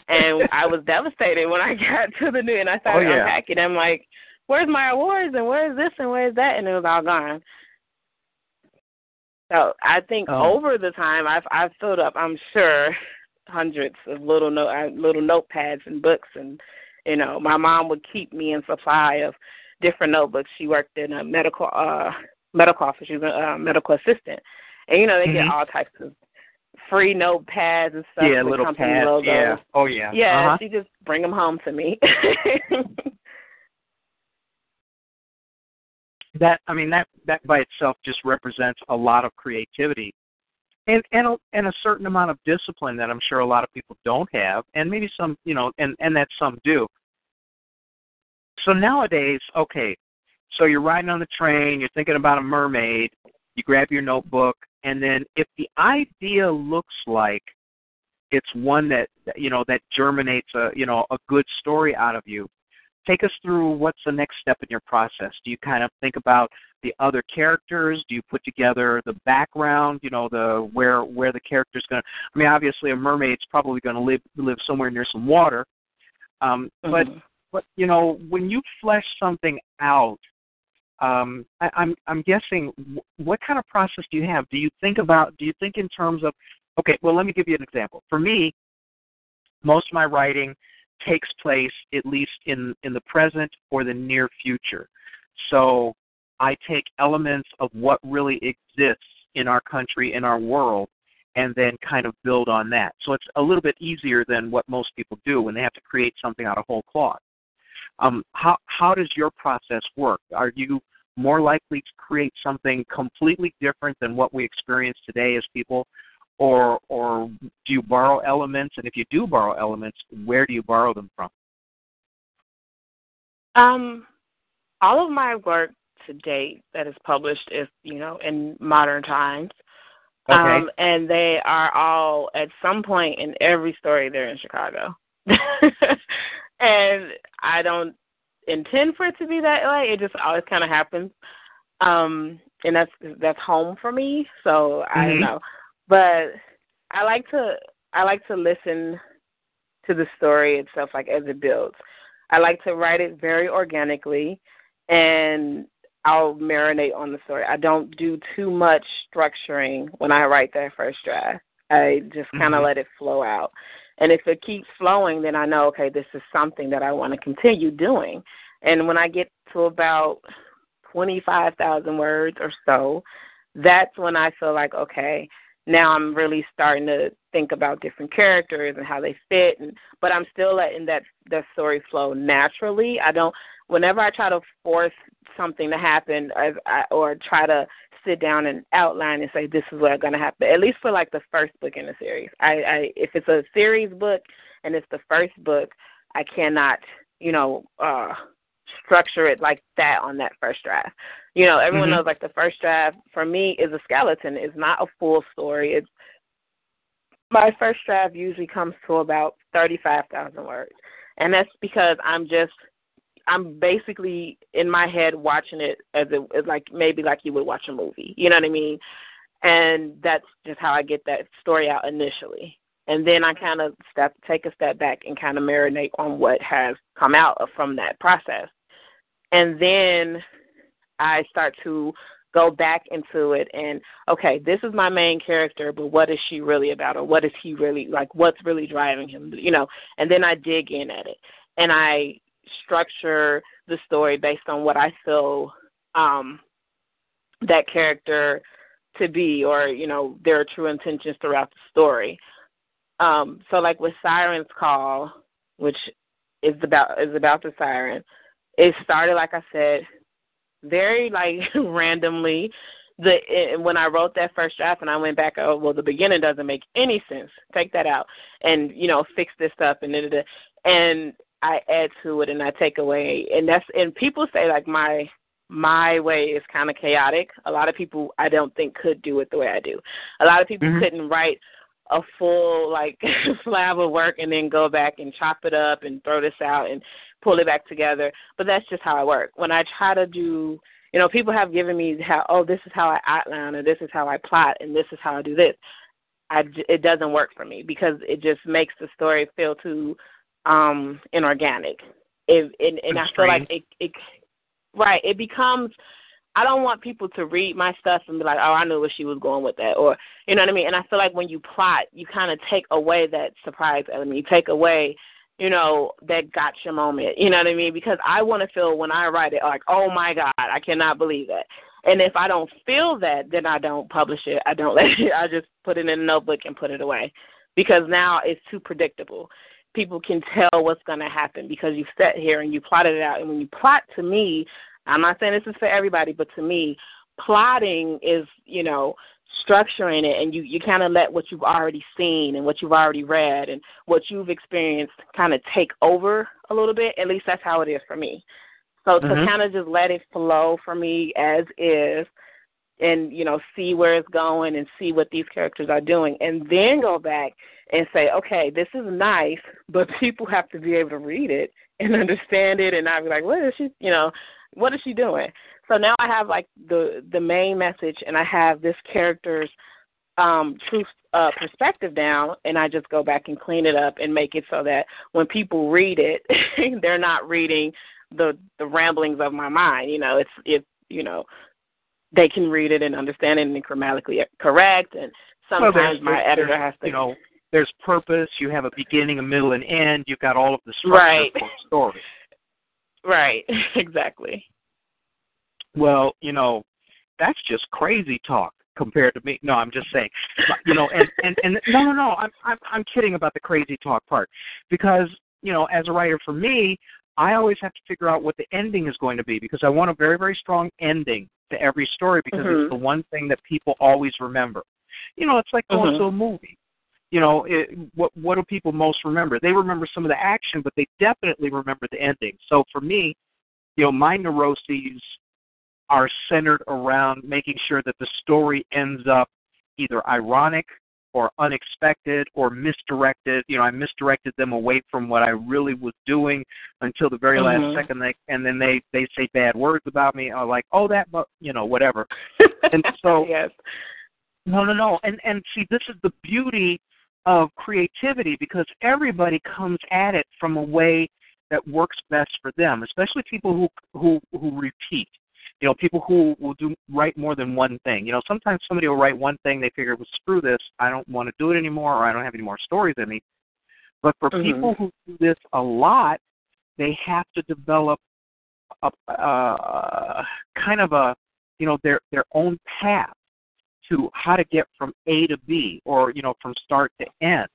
And I was devastated when I got to the new and I started Oh, yeah. unpacking. I'm like, "Where's my awards and where's this and where's that?" And it was all gone. So I think Oh. over the time I've I've filled up, I'm sure, hundreds of little note uh, little notepads and books, and you know, my mom would keep me in supply of different notebooks. She worked in a medical uh medical office. She was a uh, medical assistant, and you know they Mhm. get all types of free notepads and stuff. yeah, little pads. logos. Yeah. Oh yeah. Yeah, Uh-huh. she just bring them home to me. that I mean that that by itself just represents a lot of creativity and and a, and a certain amount of discipline that I'm sure a lot of people don't have and maybe some you know and and that some do. So nowadays, okay, so you're riding on the train, you're thinking about a mermaid, you grab your notebook and then if the idea looks like it's one that you know that germinates a you know a good story out of you take us through what's the next step in your process. Do you kind of think about the other characters? Do you put together the background? You know, the where where the character's going to. I mean, obviously, a mermaid's probably going to live live somewhere near some water. Um, But Mhm. but you know, when you flesh something out, um, I, I'm I'm guessing what kind of process do you have? Do you think about? Do you think in terms of? Okay, well, let me give you an example. For me, most of my writing takes place at least in in the present or the near future. So I take elements of what really exists in our country, in our world, and then kind of build on that. So it's a little bit easier than what most people do when they have to create something out of whole cloth. Um, how how does your process work? Are you more likely to create something completely different than what we experience today as people, or or do you borrow elements? And if you do borrow elements, where do you borrow them from? Um, all of my work to date that is published is you know in modern times. Okay. Um, and they are all at some point in every story they're in Chicago. and I don't intend for it to be that way. It just always kind of happens. Um, and that's that's home for me. So I don't Mhm. know, but I like to I like to listen to the story itself, like as it builds. I like to write it very organically, and I'll marinate on the story. I don't do too much structuring when I write that first draft. I just kind of Mhm. let it flow out. And if it keeps flowing, then I know, okay, this is something that I want to continue doing. And when I get to about 25,000 words or so, that's when I feel like, okay, now I'm really starting to think about different characters and how they fit and but I'm still letting that that story flow naturally. I don't whenever I try to force something to happen as I, or try to sit down and outline and say this is what's going to happen. At least for like the first book in the series. I, I if it's a series book and it's the first book, I cannot, you know, uh structure it like that on that first draft. You know, everyone Mhm. knows like the first draft for me is a skeleton. It's not a full story. It's my first draft usually comes to about thirty five thousand words. And that's because I'm just I'm basically in my head watching it as it as like maybe like you would watch a movie. You know what I mean? And that's just how I get that story out initially. And then I kind of step take a step back and kind of marinate on what has come out from that process. And then I start to go back into it and okay, this is my main character, but what is she really about or what is he really like what's really driving him, you know? And then I dig in at it. And I structure the story based on what I feel um that character to be or, you know, their true intentions throughout the story. Um so like with Siren's Call, which is about is about the siren, it started like I said very like randomly. The it, when I wrote that first draft and I went back, oh well, the beginning doesn't make any sense. Take that out and you know fix this up and da, da, da. and I add to it and I take away and that's and people say like my my way is kind of chaotic. A lot of people I don't think could do it the way I do. A lot of people Mhm. couldn't write a full like slab of work and then go back and chop it up and throw this out and pull it back together. But that's just how I work. When I try to do, you know, people have given me how, oh, this is how I outline or this is how I plot and this is how I do this. I it doesn't work for me because it just makes the story feel too um inorganic. It, and and I feel like it it right it becomes I don't want people to read my stuff and be like, oh, I knew where she was going with that, or you know what I mean. And I feel like when you plot, you kind of take away that surprise element. You take away, you know, that gotcha moment. You know what I mean? Because I want to feel when I write it like, oh my God, I cannot believe that. And if I don't feel that, then I don't publish it. I don't let it. I just put it in a notebook and put it away, because now it's too predictable. People can tell what's going to happen because you've sat here and you plotted it out. And when you plot, to me, I'm not saying this is for everybody, but to me, plotting is, you know, structuring it and you, you kind of let what you've already seen and what you've already read and what you've experienced kind of take over a little bit. At least that's how it is for me. So to Mhm. kind of just let it flow for me as is and, you know, see where it's going and see what these characters are doing and then go back and say, okay, this is nice, but people have to be able to read it and understand it and not be like, what is she, you know, what is she doing? So now I have like the the main message, and I have this character's um, true uh, perspective down, and I just go back and clean it up and make it so that when people read it, they're not reading the the ramblings of my mind. You know, it's if you know they can read it and understand it and grammatically correct, and Well, sometimes there's- my editor has to you know, there's purpose. You have a beginning, a middle, and end. You've got all of the structure Right. for a story. Right exactly. well, you know, that's just crazy talk compared to me. No, I'm just saying, you know, and and and no, no, no, I'm I'm I'm kidding about the crazy talk part because you know, as a writer for me, I always have to figure out what the ending is going to be because I want a very very strong ending to every story because Mhm. it's the one thing that people always remember. You know, it's like going Mhm. to a movie. You know, it, what what do people most remember? They remember some of the action, but they definitely remember the ending. So for me, you know, my neuroses are centered around making sure that the story ends up either ironic or unexpected or misdirected. You know, I misdirected them away from what I really was doing until the very Mhm. last second. They, and then they they say bad words about me. Or like, oh, that, but you know, whatever. And so, yes. no, no, no. And and see, this is the beauty of creativity because everybody comes at it from a way that works best for them, especially people who who who repeat. You know, people who will do write more than one thing. You know, sometimes somebody will write one thing, they figure, well, screw this, I don't want to do it anymore, or I don't have any more stories in me. But for Mhm. people who do this a lot, they have to develop a uh, kind of a you know their their own path to how to get from A to B or you know from start to end.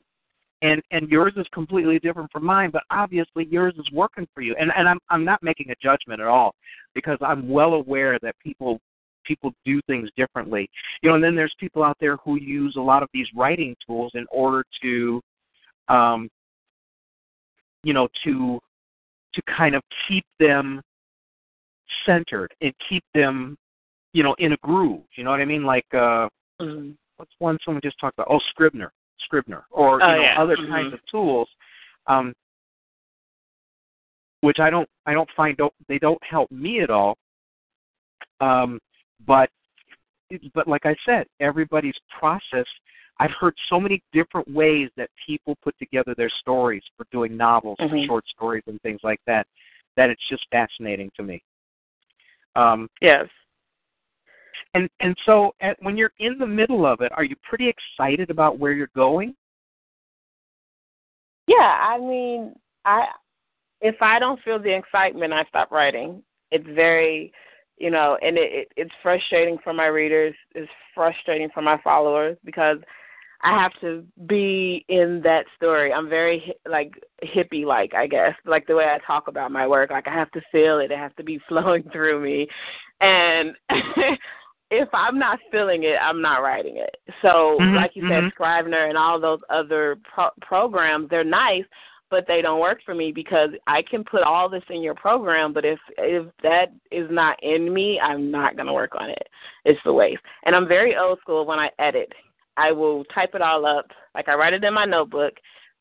And and yours is completely different from mine, but obviously yours is working for you. And and I'm I'm not making a judgment at all because I'm well aware that people people do things differently. You know, and then there's people out there who use a lot of these writing tools in order to um you know to to kind of keep them centered and keep them you know in a groove you know what i mean like uh Mhm. what's one someone just talked about oh Scrivener, Scrivener, or you Oh, know yeah. other Mhm. kinds of tools um which i don't i don't find don't they don't help me at all um but but like i said everybody's process i've heard so many different ways that people put together their stories for doing novels for Mhm. short stories and things like that that it's just fascinating to me um Yes. And and so at, when you're in the middle of it, are you pretty excited about where you're going? Yeah, I mean, I if I don't feel the excitement, I stop writing. It's very, you know, and it, it it's frustrating for my readers. It's frustrating for my followers because I have to be in that story. I'm very like hippie like, I guess, like the way I talk about my work. Like I have to feel it. It has to be flowing through me, and if I'm not feeling it, I'm not writing it. So, Mhm, like you said, mhm. Scrivener and all those other pro- programs, they're nice, but they don't work for me because I can put all this in your program, but if if that is not in me, I'm not going to work on it. It's the waste. And I'm very old school when I edit. I will type it all up, like I write it in my notebook,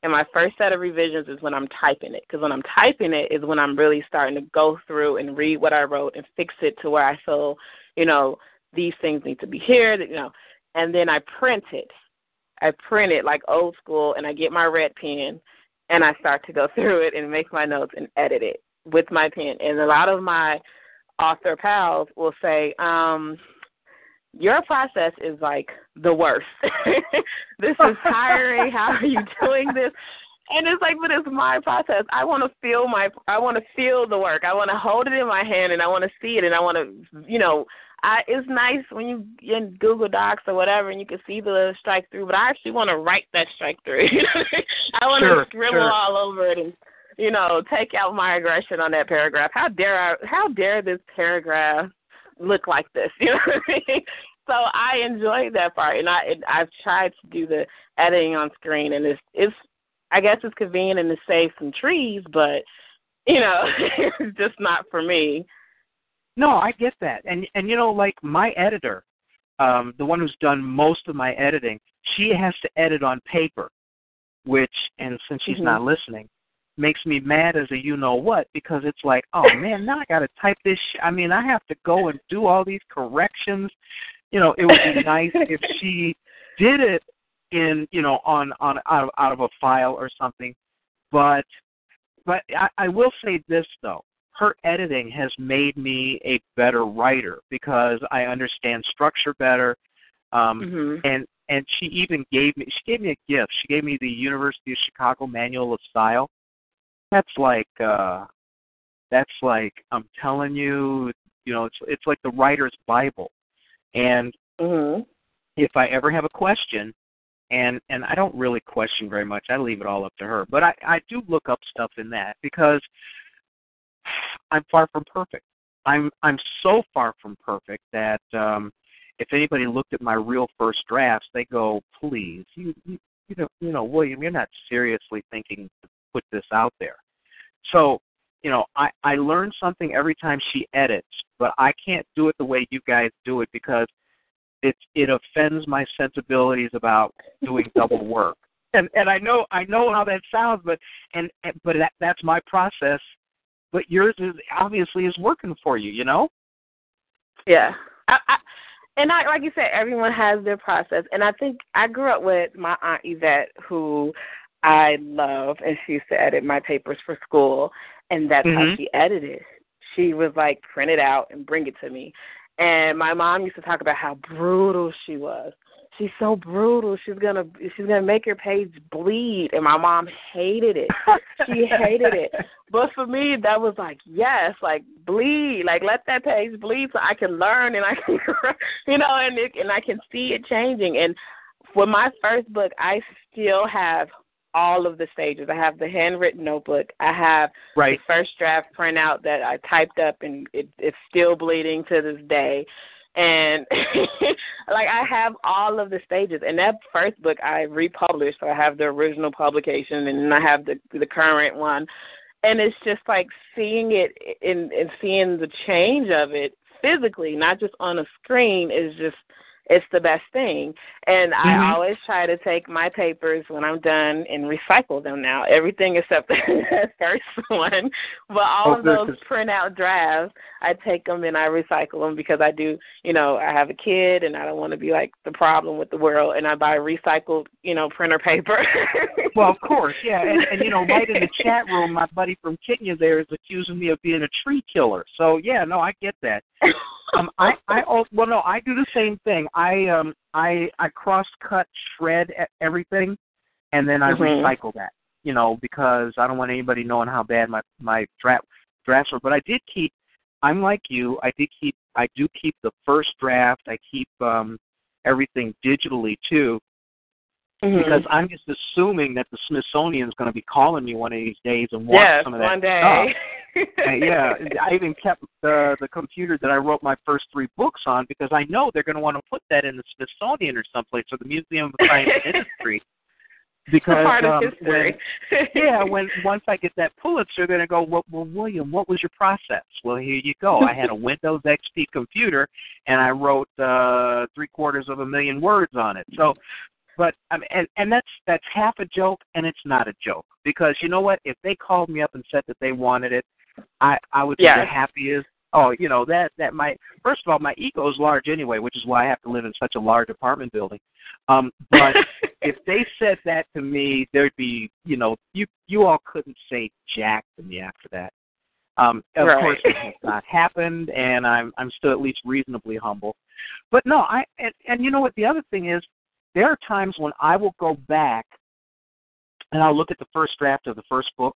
and my first set of revisions is when I'm typing it. Because when I'm typing it is when I'm really starting to go through and read what I wrote and fix it to where I feel, you know, these things need to be here, you know, and then I print it. I print it like old school, and I get my red pen, and I start to go through it and make my notes and edit it with my pen. And a lot of my author pals will say, um, your process is like the worst. this is tiring. How are you doing this? And it's like, but it's my process. I want to feel my, I want to feel the work. I want to hold it in my hand, and I want to see it, and I want to, you know, I. It's nice when you in Google Docs or whatever, and you can see the strike through. But I actually want to write that strike through. I want Sure, to scribble sure. all over it and, you know, take out my aggression on that paragraph. How dare I? How dare this paragraph look like this? You know what I mean? So I enjoyed that part, and I and I've tried to do the editing on screen, and it's it's I guess it's convenient and to save some trees, but you know, it's just not for me. No, I get that. And and you know, like my editor, um, the one who's done most of my editing, she has to edit on paper, which and since she's Mhm. not listening, makes me mad as a you know what because it's like, oh man, now I got to type this. Sh- I mean, I have to go and do all these corrections. You know, it would be nice if she did it in you know on on out of out of a file or something, but but I, I will say this though her editing has made me a better writer because I understand structure better. Um, Mhm. and and she even gave me she gave me a gift. She gave me the University of Chicago Manual of Style. That's like uh that's like I'm telling you You know, it's it's like the writer's Bible. And Mhm. if I ever have a question, and and I don't really question very much. I leave it all up to her. But I I do look up stuff in that because I'm far from perfect. I'm I'm so far from perfect that um if anybody looked at my real first drafts, they go, "Please, you you you know, you know, William, you're not seriously thinking to put this out there." So, you know, I I learn something every time she edits, but I can't do it the way you guys do it because it it offends my sensibilities about doing double work. And and I know I know how that sounds, but and, and but that that's my process. But yours is obviously is working for you, you know. Yeah. I, I and I like you said, everyone has their process. And I think I grew up with my aunt Yvette who I love and she used to edit my papers for school and that's how Mhm. she edited. She was like print it out and bring it to me. And my mom used to talk about how brutal she was. She's so brutal. She's gonna she's gonna make your page bleed and my mom hated it. She hated it. But for me, that was like, yes, like bleed, like let that page bleed so I can learn and I can, you know, and it, and I can see it changing. And for my first book, I still have all of the stages. I have the handwritten notebook. I have Right. the first draft printout that I typed up, and it, it's still bleeding to this day. And like I have all of the stages. And that first book I republished, so I have the original publication, and I have the the current one. And it's just like seeing it and and seeing the change of it physically, not just on a screen, is just it's the best thing. And Mhm. I always try to take my papers when I'm done and recycle them now. Everything except the first one. But all Oh, of those printout drafts, I take them and I recycle them because I do, you know, I have a kid and I don't want to be like the problem with the world and I buy recycled, you know, printer paper. Well, of course, yeah, and, and you know, right in the chat room, my buddy from Kenya there is accusing me of being a tree killer. So yeah, no, I get that. Um, I, I, also, well, no, I do the same thing. I, um, I, I cross cut, shred e- everything, and then I Mhm. recycle that. You know, because I don't want anybody knowing how bad my my draft drafts were. But I did keep. I'm like you. I did keep. I do keep the first draft. I keep um everything digitally too Mhm. because I'm just assuming that the Smithsonian's going to be calling me one of these days and want yes, some of that one day. stuff. Yeah, I even kept the the computer that I wrote my first three books on because I know they're going to want to put that in the Smithsonian or someplace or the Museum of Science and Industry. Because part of um, history. when yeah, when once I get that Pulitzer, they're gonna go, well, well, William, what was your process? Well, here you go. I had a Windows XP computer, and I wrote uh, three quarters of a million words on it. So, but I mean, and and that's that's half a joke, and it's not a joke because you know what? If they called me up and said that they wanted it, I I would be the happiest. Oh, you know that that might. First of all, my ego is large anyway, which is why I have to live in such a large apartment building. Um, but if they said that to me, there'd be, you know, you you all couldn't say jack to me after that. Um, of Right. course, it has not happened, and I'm I'm still at least reasonably humble. But no, I and, and you know what? The other thing is, there are times when I will go back and I'll look at the first draft of the first book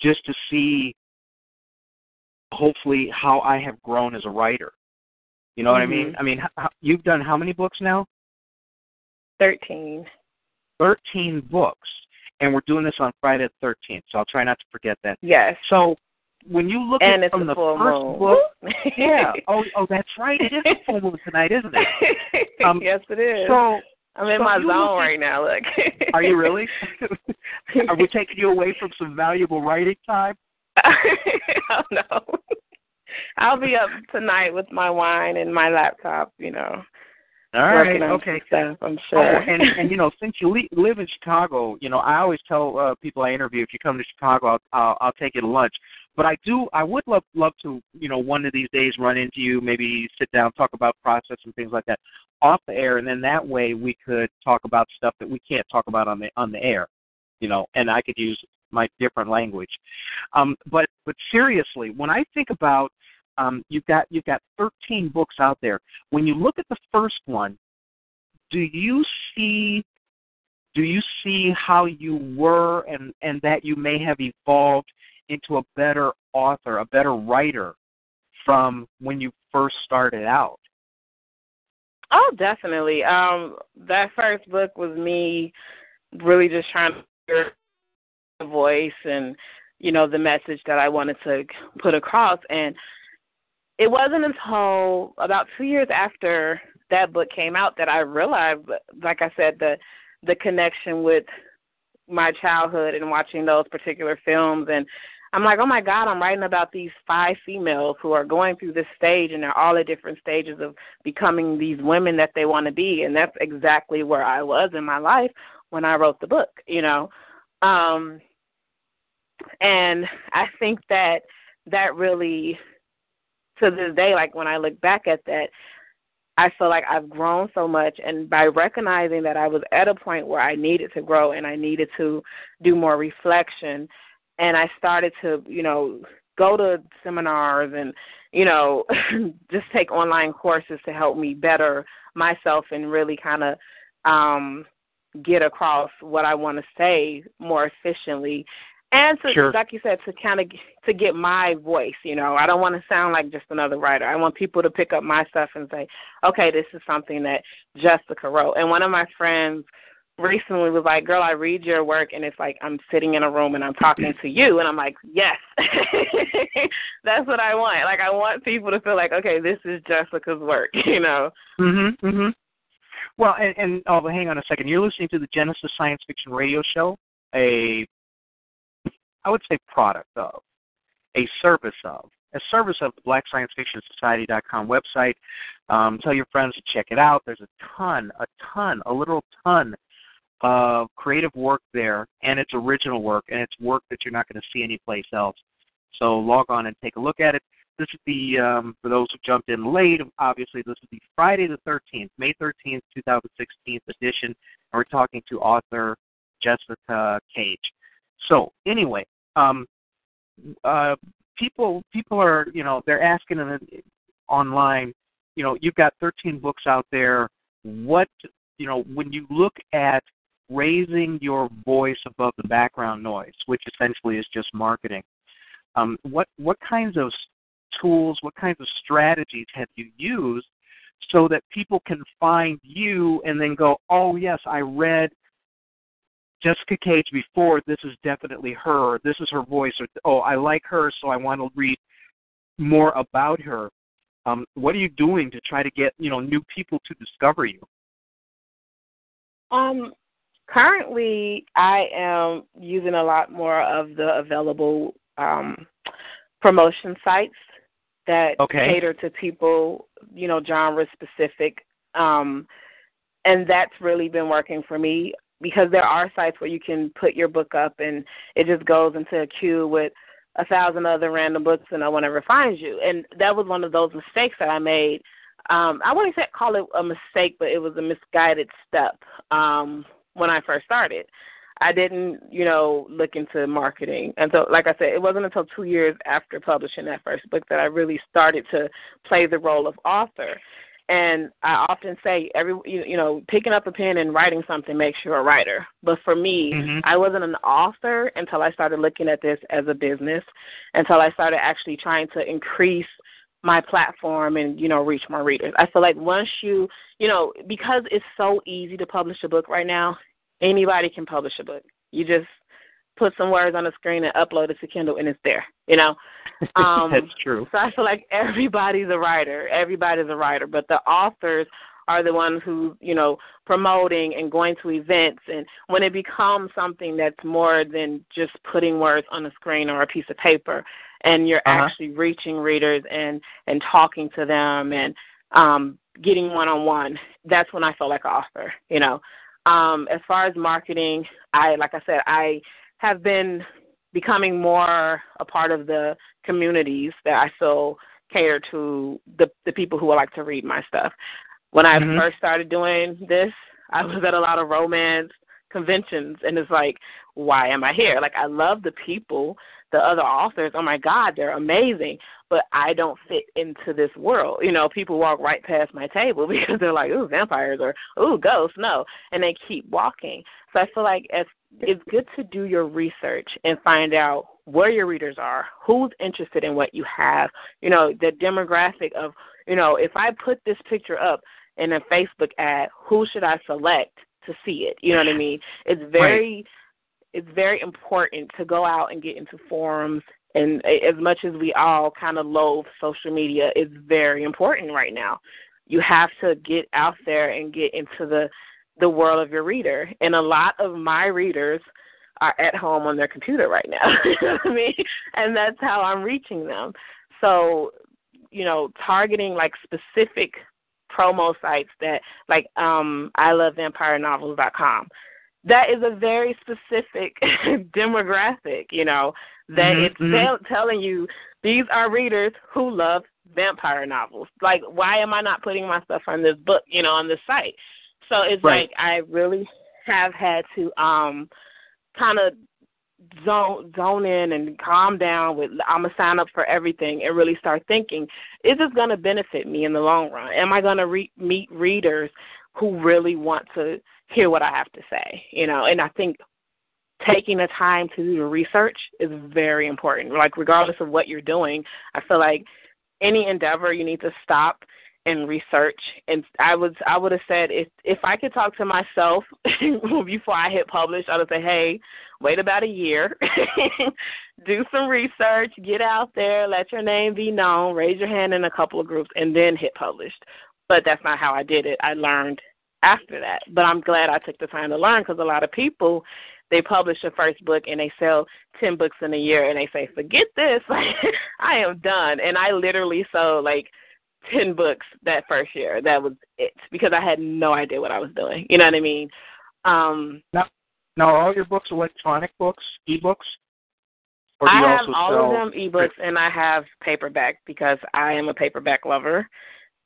just to see, hopefully, how I have grown as a writer. You know what I mean? Mhm. I mean, h- h- you've done how many books now? Thirteen. 13 books, and we're doing this on Friday the 13th, so I'll try not to forget that. Yes. So when you look and at it's from a the full first moon. book, yeah, oh, oh, that's right, it is a full moon tonight, isn't it? Um, yes, it is. So, I'm in so my zone right now. Look. are you really? are we taking you away from some valuable writing time? oh no. I'll be up tonight with my wine and my laptop. You know, All right, okay. stuff. I'm Oh, and and you know, since you le- live in Chicago, you know, I always tell uh, people I interview, if you come to Chicago, I'll, I'll I'll take you to lunch. But I do, I would love love to, you know, one of these days run into you, maybe sit down, talk about process and things like that off the air, and then that way we could talk about stuff that we can't talk about on the on the air, you know, and I could use my different language. Um, but but seriously, when I think about um, you've got you've got 13 books out there. When you look at the first one, do you see do you see how you were and and that you may have evolved into a better author, a better writer from when you first started out? Oh, definitely. Um, that first book was me really just trying to the voice and you know the message that I wanted to put across, and it wasn't until about two years after that book came out that I realized, like I said, the the connection with my childhood and watching those particular films and I'm like, oh my God, I'm writing about these five females who are going through this stage and they're all at different stages of becoming these women that they want to be. And that's exactly where I was in my life when I wrote the book, you know. Um, and I think that that really, to this day, like when I look back at that, I feel like I've grown so much, and by recognizing that I was at a point where I needed to grow and I needed to do more reflection, and I started to, you know, go to seminars and, you know, just take online courses to help me better myself and really kind of um get across what I want to say more efficiently and to sure. like you said to kind of to get my voice you know. I don't want to sound like just another writer. I want people to pick up my stuff and say okay this is something that jessica wrote. And one of my friends recently was like girl i read your work and it's like i'm sitting in a room and i'm talking to you. And i'm like yes. That's what i want. Like i want people to feel like okay this is jessica's work you know? Mhm mhm well and, and oh hang on a second. You're listening to the genesis science fiction radio show a I would say product of, a service of, a service of the Black Science Fiction Society.com website. Um, tell your friends to check it out. There's a ton, a ton, a literal ton of creative work there, and it's original work, and it's work that you're not going to see anyplace else. So log on and take a look at it. This is the, um, for those who jumped in late, obviously, this is the Friday the 13th, May 13th, 2016 edition, and we're talking to author Jessica Cage. So anyway, um, uh, people people are you know they're asking in, online, you know, you've got 13 books out there. What you know when you look at raising your voice above the background noise, which essentially is just marketing. Um, what what kinds of tools, what kinds of strategies have you used so that people can find you and then go, oh yes, I read Jessica Cage before, this is definitely her. This is her voice. Or, oh, I like her, so I want to read more about her. Um, what are you doing to try to get you know new people to discover you? Um, currently, I am using a lot more of the available um, promotion sites that okay. cater to people, you know, genre specific. Um, and that's really been working for me because there are sites where you can put your book up and it just goes into a queue with a thousand other random books and no one ever finds you. And that was one of those mistakes that I made. Um, I wouldn't say call it a mistake, but it was a misguided step um, when I first started. I didn't, you know, look into marketing. And so, like I said, it wasn't until two years after publishing that first book that I really started to play the role of author. And I often say, every you know, picking up a pen and writing something makes you a writer. But for me, mm-hmm. I wasn't an author until I started looking at this as a business, until I started actually trying to increase my platform and you know reach more readers. I feel like once you you know because it's so easy to publish a book right now, anybody can publish a book. You just put some words on the screen and upload it to Kindle and it's there. You know, um, that's true. So I feel like everybody's a writer. Everybody's a writer, but the authors are the ones who you know promoting and going to events and when it becomes something that's more than just putting words on a screen or a piece of paper and you're uh-huh. actually reaching readers and and talking to them and um getting one on one that's when i feel like an author you know um as far as marketing i like i said i have been becoming more a part of the communities that I feel cater to the the people who would like to read my stuff. When I mm-hmm. first started doing this, I was at a lot of romance conventions and it's like, why am I here? Like I love the people, the other authors, oh my God, they're amazing. But I don't fit into this world. You know, people walk right past my table because they're like, ooh, vampires or ooh, ghosts. No. And they keep walking. So I feel like as it's good to do your research and find out where your readers are, who's interested in what you have, you know, the demographic of, you know, if I put this picture up in a Facebook ad, who should I select to see it? You know what I mean? It's very right. it's very important to go out and get into forums and as much as we all kind of loathe social media, it's very important right now. You have to get out there and get into the the world of your reader. And a lot of my readers are at home on their computer right now. you know what I mean? And that's how I'm reaching them. So, you know, targeting like specific promo sites that like um I love vampire novels.com. That is a very specific demographic, you know, that mm-hmm, it's mm-hmm. telling you these are readers who love vampire novels. Like why am I not putting my stuff on this book, you know, on this site? So it's right. like I really have had to um kind of zone zone in and calm down with I'm gonna sign up for everything and really start thinking is this gonna benefit me in the long run? Am I gonna re- meet readers who really want to hear what I have to say? You know, and I think taking the time to do the research is very important. Like regardless of what you're doing, I feel like any endeavor you need to stop and research and I was I would have said if if I could talk to myself before I hit publish, I would say, Hey, wait about a year, do some research, get out there, let your name be known, raise your hand in a couple of groups and then hit published. But that's not how I did it. I learned after that. But I'm glad I took the time to learn because a lot of people they publish a first book and they sell 10 books in a year and they say, forget this. I am done. And I literally sold like 10 books that first year. That was it because I had no idea what I was doing. You know what I mean? Um, now, now all your books electronic books, ebooks? Or do you I have all of them ebooks and I have paperback because I am a paperback lover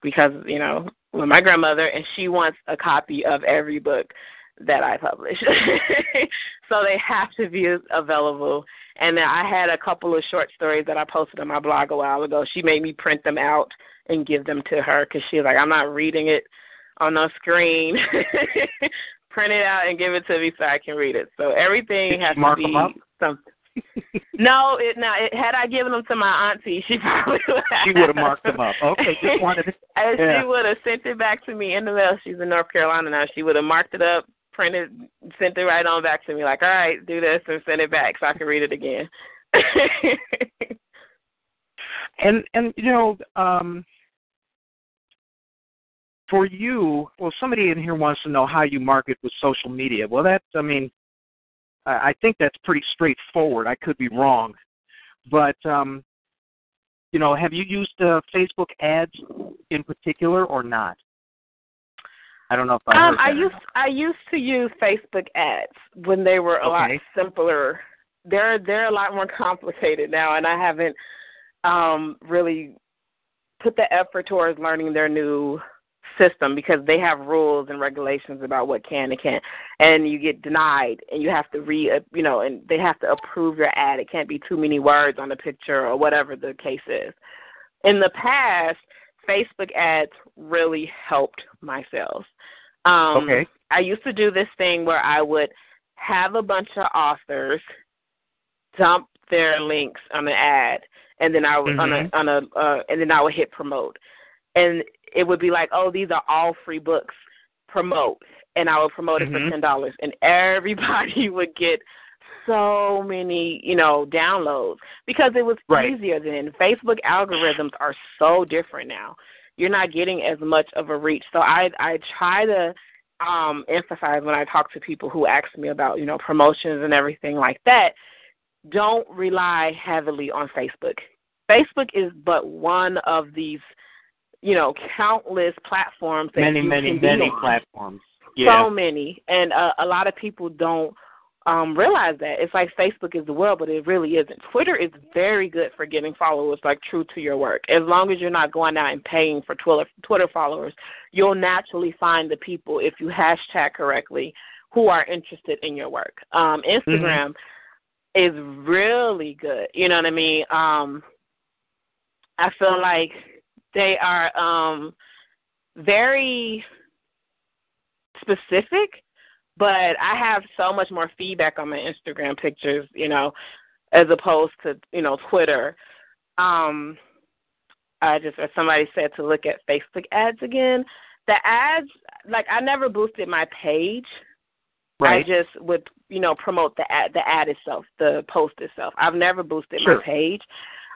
because, you know, with my grandmother and she wants a copy of every book that I publish. so they have to be available. And I had a couple of short stories that I posted on my blog a while ago. She made me print them out and give them to her because she's like, I'm not reading it on the screen. print it out and give it to me so I can read it. So everything has to be something. no, it now it, had I given them to my auntie, she probably would have. She would have marked them up. Okay, just wanted. To, and yeah. she would have sent it back to me in the mail. She's in North Carolina now. She would have marked it up, printed, sent it right on back to me. Like, all right, do this and send it back so I can read it again. and and you know, um, for you, well, somebody in here wants to know how you market with social media. Well, that's, I mean, I think that's pretty straightforward. I could be wrong, but um, you know, have you used uh, Facebook ads in particular or not? I don't know if I. Um, I used I used to use Facebook ads when they were a okay. lot simpler. They're they're a lot more complicated now, and I haven't um, really put the effort towards learning their new system because they have rules and regulations about what can and can't and you get denied and you have to re you know and they have to approve your ad it can't be too many words on the picture or whatever the case is in the past facebook ads really helped my sales um okay i used to do this thing where i would have a bunch of authors dump their links on an ad and then i would mm-hmm. on a mm-hmm. on a uh, and then i would hit promote and it would be like, oh, these are all free books. Promote, and I would promote it mm-hmm. for ten dollars, and everybody would get so many, you know, downloads because it was right. easier then. Facebook algorithms are so different now. You're not getting as much of a reach. So I I try to um emphasize when I talk to people who ask me about, you know, promotions and everything like that, don't rely heavily on Facebook. Facebook is but one of these you know, countless platforms. That many, many, many on. platforms. Yeah. So many, and uh, a lot of people don't um realize that it's like Facebook is the world, but it really isn't. Twitter is very good for getting followers, like true to your work. As long as you're not going out and paying for Twitter Twitter followers, you'll naturally find the people if you hashtag correctly who are interested in your work. Um, Instagram mm-hmm. is really good. You know what I mean? Um, I feel like they are um, very specific, but I have so much more feedback on my Instagram pictures, you know, as opposed to you know Twitter. Um, I just as somebody said to look at Facebook ads again. The ads, like I never boosted my page. Right. I just would, you know, promote the ad, the ad itself, the post itself. I've never boosted Sure. my page.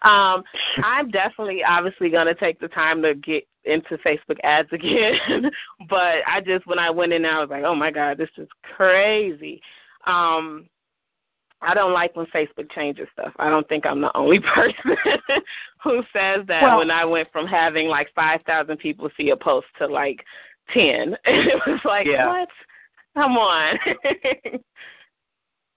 Um, I'm definitely, obviously, gonna take the time to get into Facebook ads again. but I just, when I went in I was like, oh my god, this is crazy. Um, I don't like when Facebook changes stuff. I don't think I'm the only person who says that. Well- when I went from having like five thousand people see a post to like ten, it was like, Yeah. what? Come on.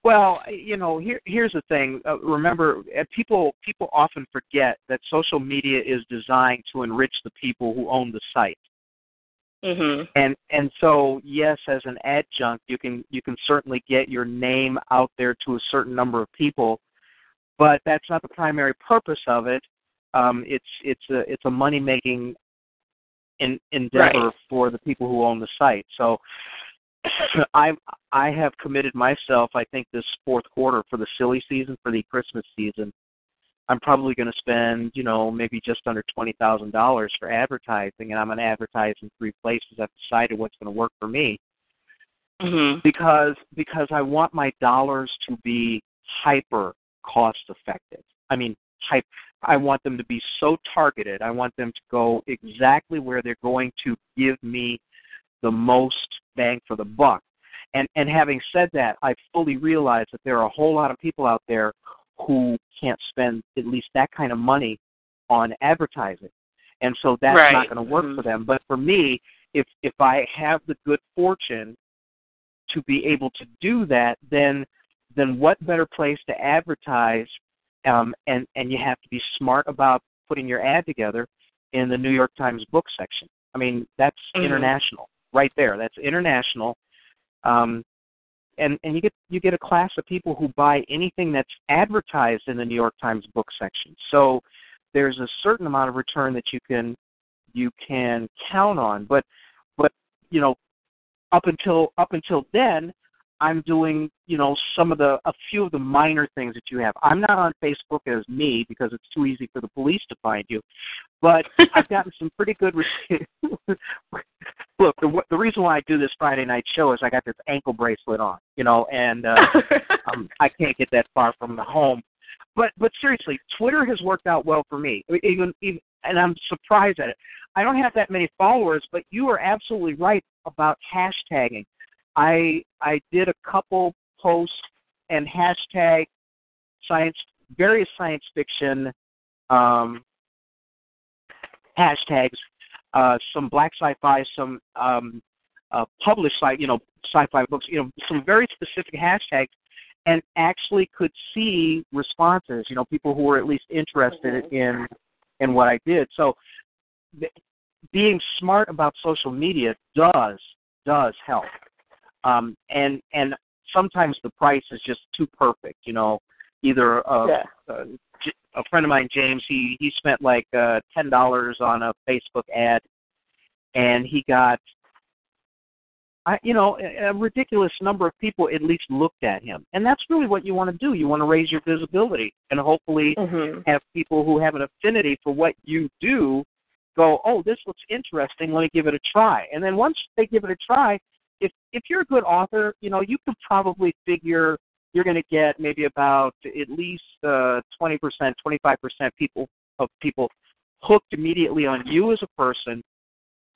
Well, you know, here here's the thing. Uh, remember, uh, people people often forget that social media is designed to enrich the people who own the site. mhm. And and so yes, as an adjunct, you can you can certainly get your name out there to a certain number of people, but that's not the primary purpose of it. Um, it's it's a it's a money making in, endeavor Right. for the people who own the site. So I I have committed myself. I think this fourth quarter for the silly season for the Christmas season. I'm probably going to spend, you know, maybe just under twenty thousand dollars for advertising, and I'm going to advertise in three places. I've decided what's going to work for me Mhm. because because I want my dollars to be hyper cost effective. I mean, hype. I want them to be so targeted. I want them to go exactly where they're going to give me the most bang for the buck. And and having said that, I fully realize that there are a whole lot of people out there who can't spend at least that kind of money on advertising. And so that's Right. not going to work Mhm. for them. But for me, if if I have the good fortune to be able to do that, then then what better place to advertise? Um, and and you have to be smart about putting your ad together in the New York Times book section. I mean, that's Mhm. international right there. That's international. Um, and and you get you get a class of people who buy anything that's advertised in the New York Times book section. So there's a certain amount of return that you can you can count on. But but you know up until up until then I'm doing, you know, some of the a few of the minor things that you have. I'm not on Facebook as me because it's too easy for the police to find you. But I've gotten some pretty good re- Look, the the reason why I do this Friday night show is I got this ankle bracelet on, you know, and uh um, I can't get that far from the home. But but seriously, Twitter has worked out well for me. Even even and I'm surprised at it. I don't have that many followers, but you are absolutely right about hashtagging. I I did a couple posts and hashtag science various science fiction um, hashtags, uh, some black sci-fi, some um, uh, published sci you know sci-fi books, you know some very specific hashtags, and actually could see responses. You know, people who were at least interested in in what I did. So th- being smart about social media does does help. Um, and and sometimes the price is just too perfect. You know, either a, Yeah. a, a friend of mine, James, he he spent like uh, ten dollars on a Facebook ad, and he got. I, you know, a, a ridiculous number of people at least looked at him, and that's really what you want to do. You want to raise your visibility, and hopefully Mhm. have people who have an affinity for what you do go, oh, this looks interesting. Let me give it a try. And then once they give it a try, if if you're a good author, you know you could probably figure you're going to get maybe about at least uh, 20%, 25% people of people hooked immediately on you as a person,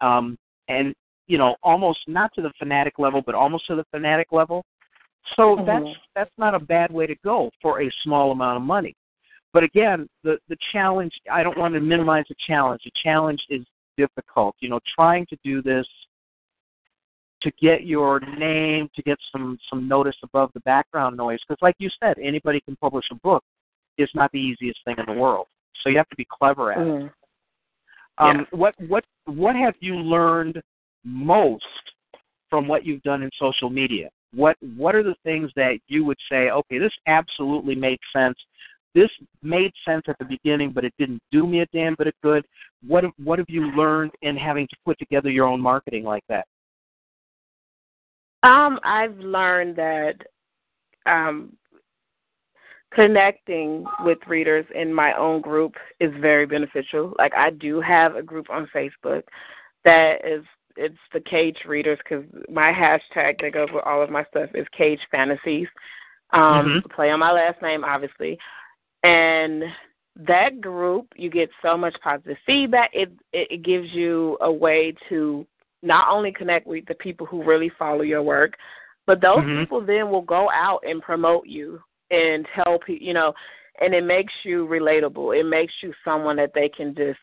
um, and you know almost not to the fanatic level, but almost to the fanatic level. So Mhm. that's that's not a bad way to go for a small amount of money. But again, the the challenge I don't want to minimize the challenge. The challenge is difficult. You know, trying to do this to get your name, to get some some notice above the background noise because like you said, anybody can publish a book is not the easiest thing in the world. So you have to be clever at it. Um, What what what have you learned most from what you've done in social media? What what are the things that you would say? Okay, this absolutely made sense. This made sense at the beginning, but it didn't do me a damn bit of good. What have- what have you learned in having to put together your own marketing like that? Um, I've learned that um, connecting with readers in my own group is very beneficial. Like I do have a group on Facebook that is it's the Cage Readers because my hashtag that goes with all of my stuff is Cage Fantasies. Um, mm-hmm. Play on my last name, obviously, and that group you get so much positive feedback. It it gives you a way to not only connect with the people who really follow your work, but those mm-hmm. people then will go out and promote you and tell people, you know, and it makes you relatable. It makes you someone that they can just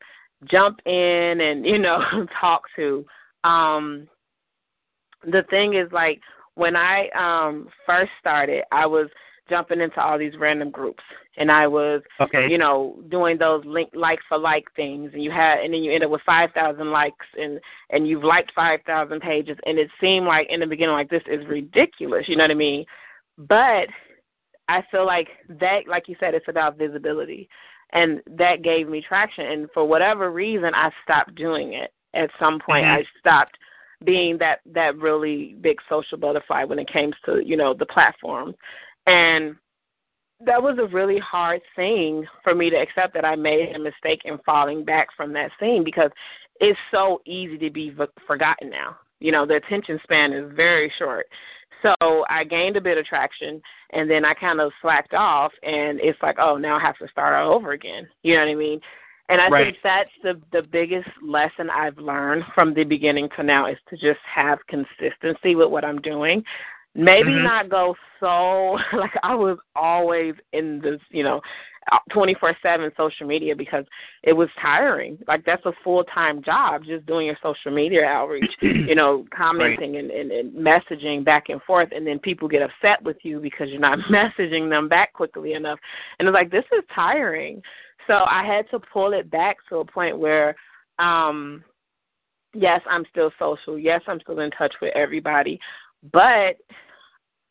jump in and you know talk to. Um, the thing is, like when I um first started, I was jumping into all these random groups and I was okay. you know doing those link like for like things and you had and then you end up with 5000 likes and and you've liked 5000 pages and it seemed like in the beginning like this is ridiculous you know what I mean but I feel like that like you said it's about visibility and that gave me traction and for whatever reason I stopped doing it at some point mm-hmm. I stopped being that that really big social butterfly when it came to you know the platform and that was a really hard thing for me to accept that I made a mistake in falling back from that scene because it's so easy to be forgotten now. You know, the attention span is very short. So I gained a bit of traction and then I kind of slacked off and it's like, oh, now I have to start all over again. You know what I mean? And I right. think that's the the biggest lesson I've learned from the beginning to now is to just have consistency with what I'm doing maybe mm-hmm. not go so like I was always in this, you know, 24/7 social media because it was tiring. Like that's a full-time job just doing your social media outreach, you know, commenting right. and, and and messaging back and forth and then people get upset with you because you're not messaging them back quickly enough. And it's like this is tiring. So I had to pull it back to a point where um yes, I'm still social. Yes, I'm still in touch with everybody, but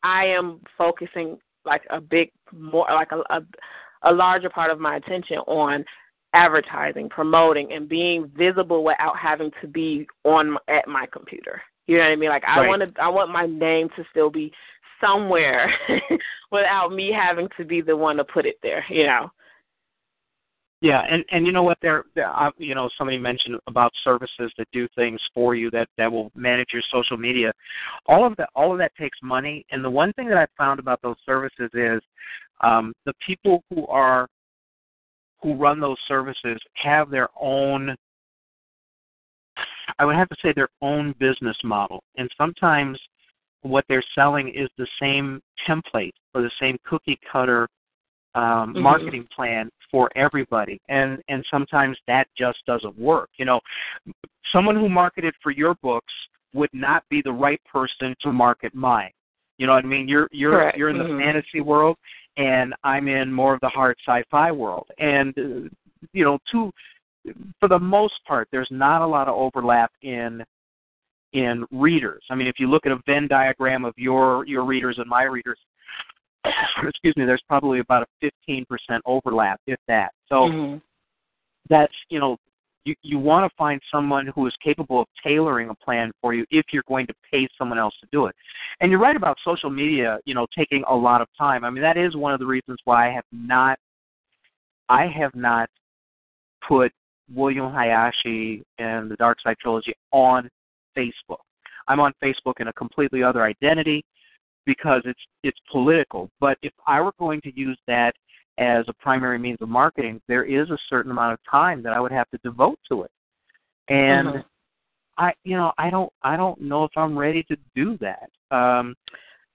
I am focusing like a big more like a, a a larger part of my attention on advertising, promoting, and being visible without having to be on at my computer. You know what I mean? Like I right. want to, I want my name to still be somewhere without me having to be the one to put it there. You know. Yeah, and and you know what? There, uh, you know, somebody mentioned about services that do things for you that that will manage your social media. All of that, all of that takes money. And the one thing that I've found about those services is um, the people who are who run those services have their own. I would have to say their own business model, and sometimes what they're selling is the same template or the same cookie cutter um, mm-hmm. marketing plan for everybody, and and sometimes that just doesn't work. You know, someone who marketed for your books would not be the right person to market mine. You know what I mean? You're you're Correct. you're in the mm-hmm. fantasy world, and I'm in more of the hard sci-fi world. And uh, you know, to for the most part, there's not a lot of overlap in in readers. I mean, if you look at a Venn diagram of your your readers and my readers, excuse me, there's probably about a 15% overlap, if that. So mm-hmm. that's, you know, you, you want to find someone who is capable of tailoring a plan for you if you're going to pay someone else to do it. And you're right about social media, you know, taking a lot of time. I mean, that is one of the reasons why I have not, I have not put William Hayashi and the Dark Side Trilogy on Facebook. I'm on Facebook in a completely other identity because it's it's political. But if I were going to use that as a primary means of marketing, there is a certain amount of time that I would have to devote to it. And mm-hmm. I you know, I don't I don't know if I'm ready to do that. Um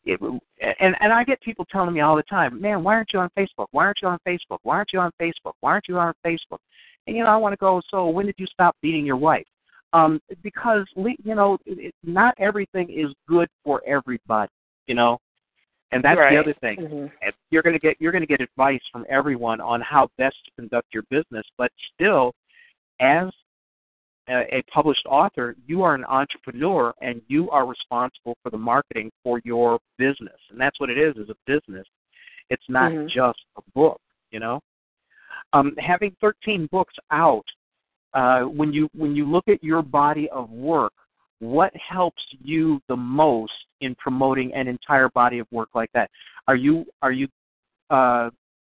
it, and and I get people telling me all the time, "Man, why aren't you on Facebook? Why aren't you on Facebook? Why aren't you on Facebook? Why aren't you on Facebook?" And you know, I want to go. So when did you stop beating your wife? Um, because you know, it, not everything is good for everybody you know and that's right. the other thing mm-hmm. you're going to get you're going to get advice from everyone on how best to conduct your business but still as a, a published author you are an entrepreneur and you are responsible for the marketing for your business and that's what it is is a business it's not mm-hmm. just a book you know um, having 13 books out uh, when you when you look at your body of work what helps you the most in promoting an entire body of work like that? Are you are you uh,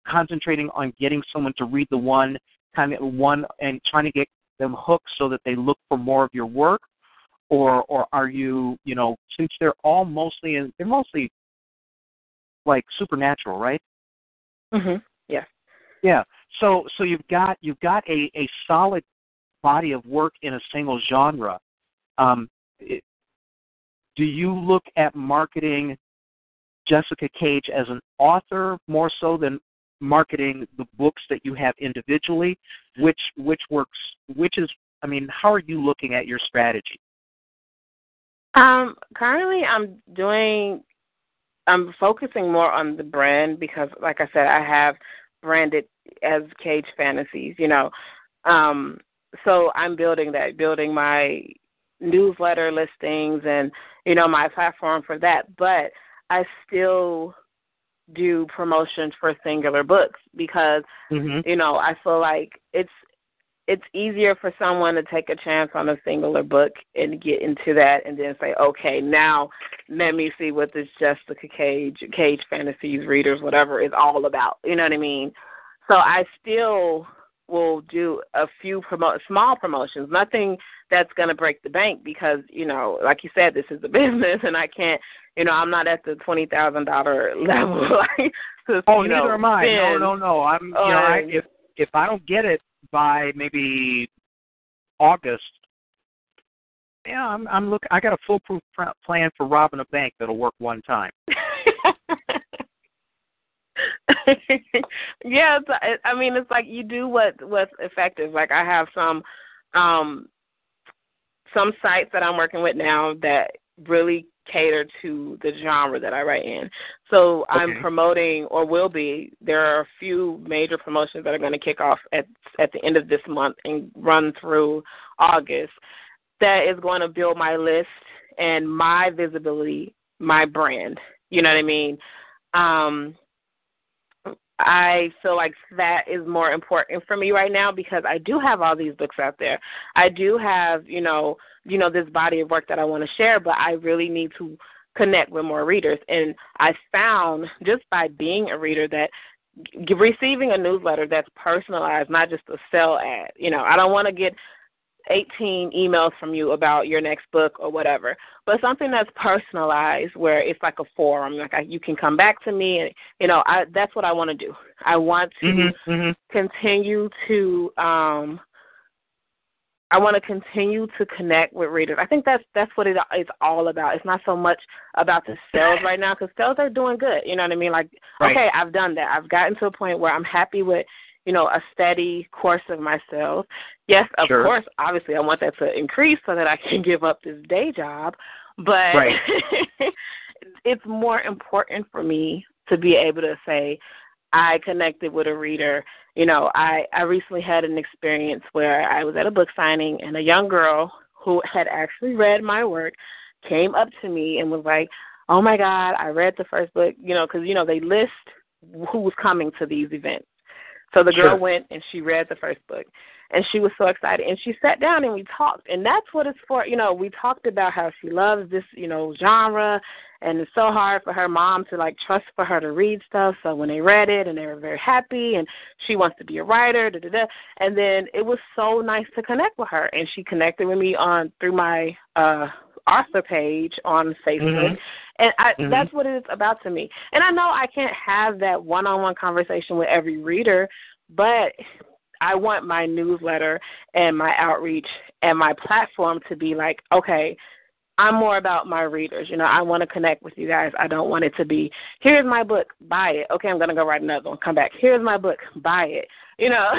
concentrating on getting someone to read the one kind of one and trying to get them hooked so that they look for more of your work, or or are you you know since they're all mostly in, they're mostly like supernatural, right? Mhm. Yeah. Yeah. So so you've got you've got a a solid body of work in a single genre. Um, do you look at marketing Jessica Cage as an author more so than marketing the books that you have individually? Which which works? Which is? I mean, how are you looking at your strategy? Um, currently, I'm doing. I'm focusing more on the brand because, like I said, I have branded as Cage Fantasies. You know, um, so I'm building that, building my newsletter listings and you know my platform for that. But I still do promotions for singular books because mm-hmm. you know I feel like it's it's easier for someone to take a chance on a singular book and get into that and then say, okay, now let me see what this Jessica Cage, Cage Fantasies readers, whatever, is all about. You know what I mean? So I still will do a few promo- small promotions, nothing that's going to break the bank because, you know, like you said, this is a business and I can't, you know, I'm not at the $20,000 level. like, oh, you neither know, am I. No, no, no. I'm, you know, I, um, if, if I don't get it by maybe August, yeah, I'm, I'm look. I got a foolproof pr- plan for robbing a bank that'll work one time. yeah, it's, I mean, it's like you do what what's effective. Like I have some um some sites that I'm working with now that really cater to the genre that I write in. So Okay. I'm promoting or will be. There are a few major promotions that are going to kick off at at the end of this month and run through August. That is going to build my list and my visibility, my brand. You know what I mean? Um I feel like that is more important for me right now because I do have all these books out there. I do have, you know, you know this body of work that I want to share, but I really need to connect with more readers. And I found just by being a reader that receiving a newsletter that's personalized, not just a sell ad. You know, I don't want to get 18 emails from you about your next book or whatever, but something that's personalized where it's like a forum. Like I, you can come back to me, and you know, I that's what I want to do. I want to Mm-hmm, mm-hmm. continue to um I want to continue to connect with readers. I think that's that's what it, it's all about. It's not so much about the sales right now because sales are doing good. You know what I mean? Like, Right. okay, I've done that. I've gotten to a point where I'm happy with you know a steady course of myself. Yes, of Sure. course. Obviously, I want that to increase so that I can give up this day job. But Right. it's more important for me to be able to say I connected with a reader. You know, I I recently had an experience where I was at a book signing and a young girl who had actually read my work came up to me and was like, "Oh my God, I read the first book." You know, because you know they list who's coming to these events. So the girl Sure. went and she read the first book, and she was so excited. And she sat down and we talked, and that's what it's for. You know, we talked about how she loves this, you know, genre, and it's so hard for her mom to like trust for her to read stuff. So when they read it, and they were very happy, and she wants to be a writer, da da da. And then it was so nice to connect with her, and she connected with me on through my uh author page on Facebook. Mhm. And I, Mhm. that's what it's about to me. And I know I can't have that one on one conversation with every reader, but I want my newsletter and my outreach and my platform to be like, okay, I'm more about my readers. You know, I want to connect with you guys. I don't want it to be, here's my book, buy it. Okay, I'm going to go write another one. Come back. Here's my book, buy it. You know,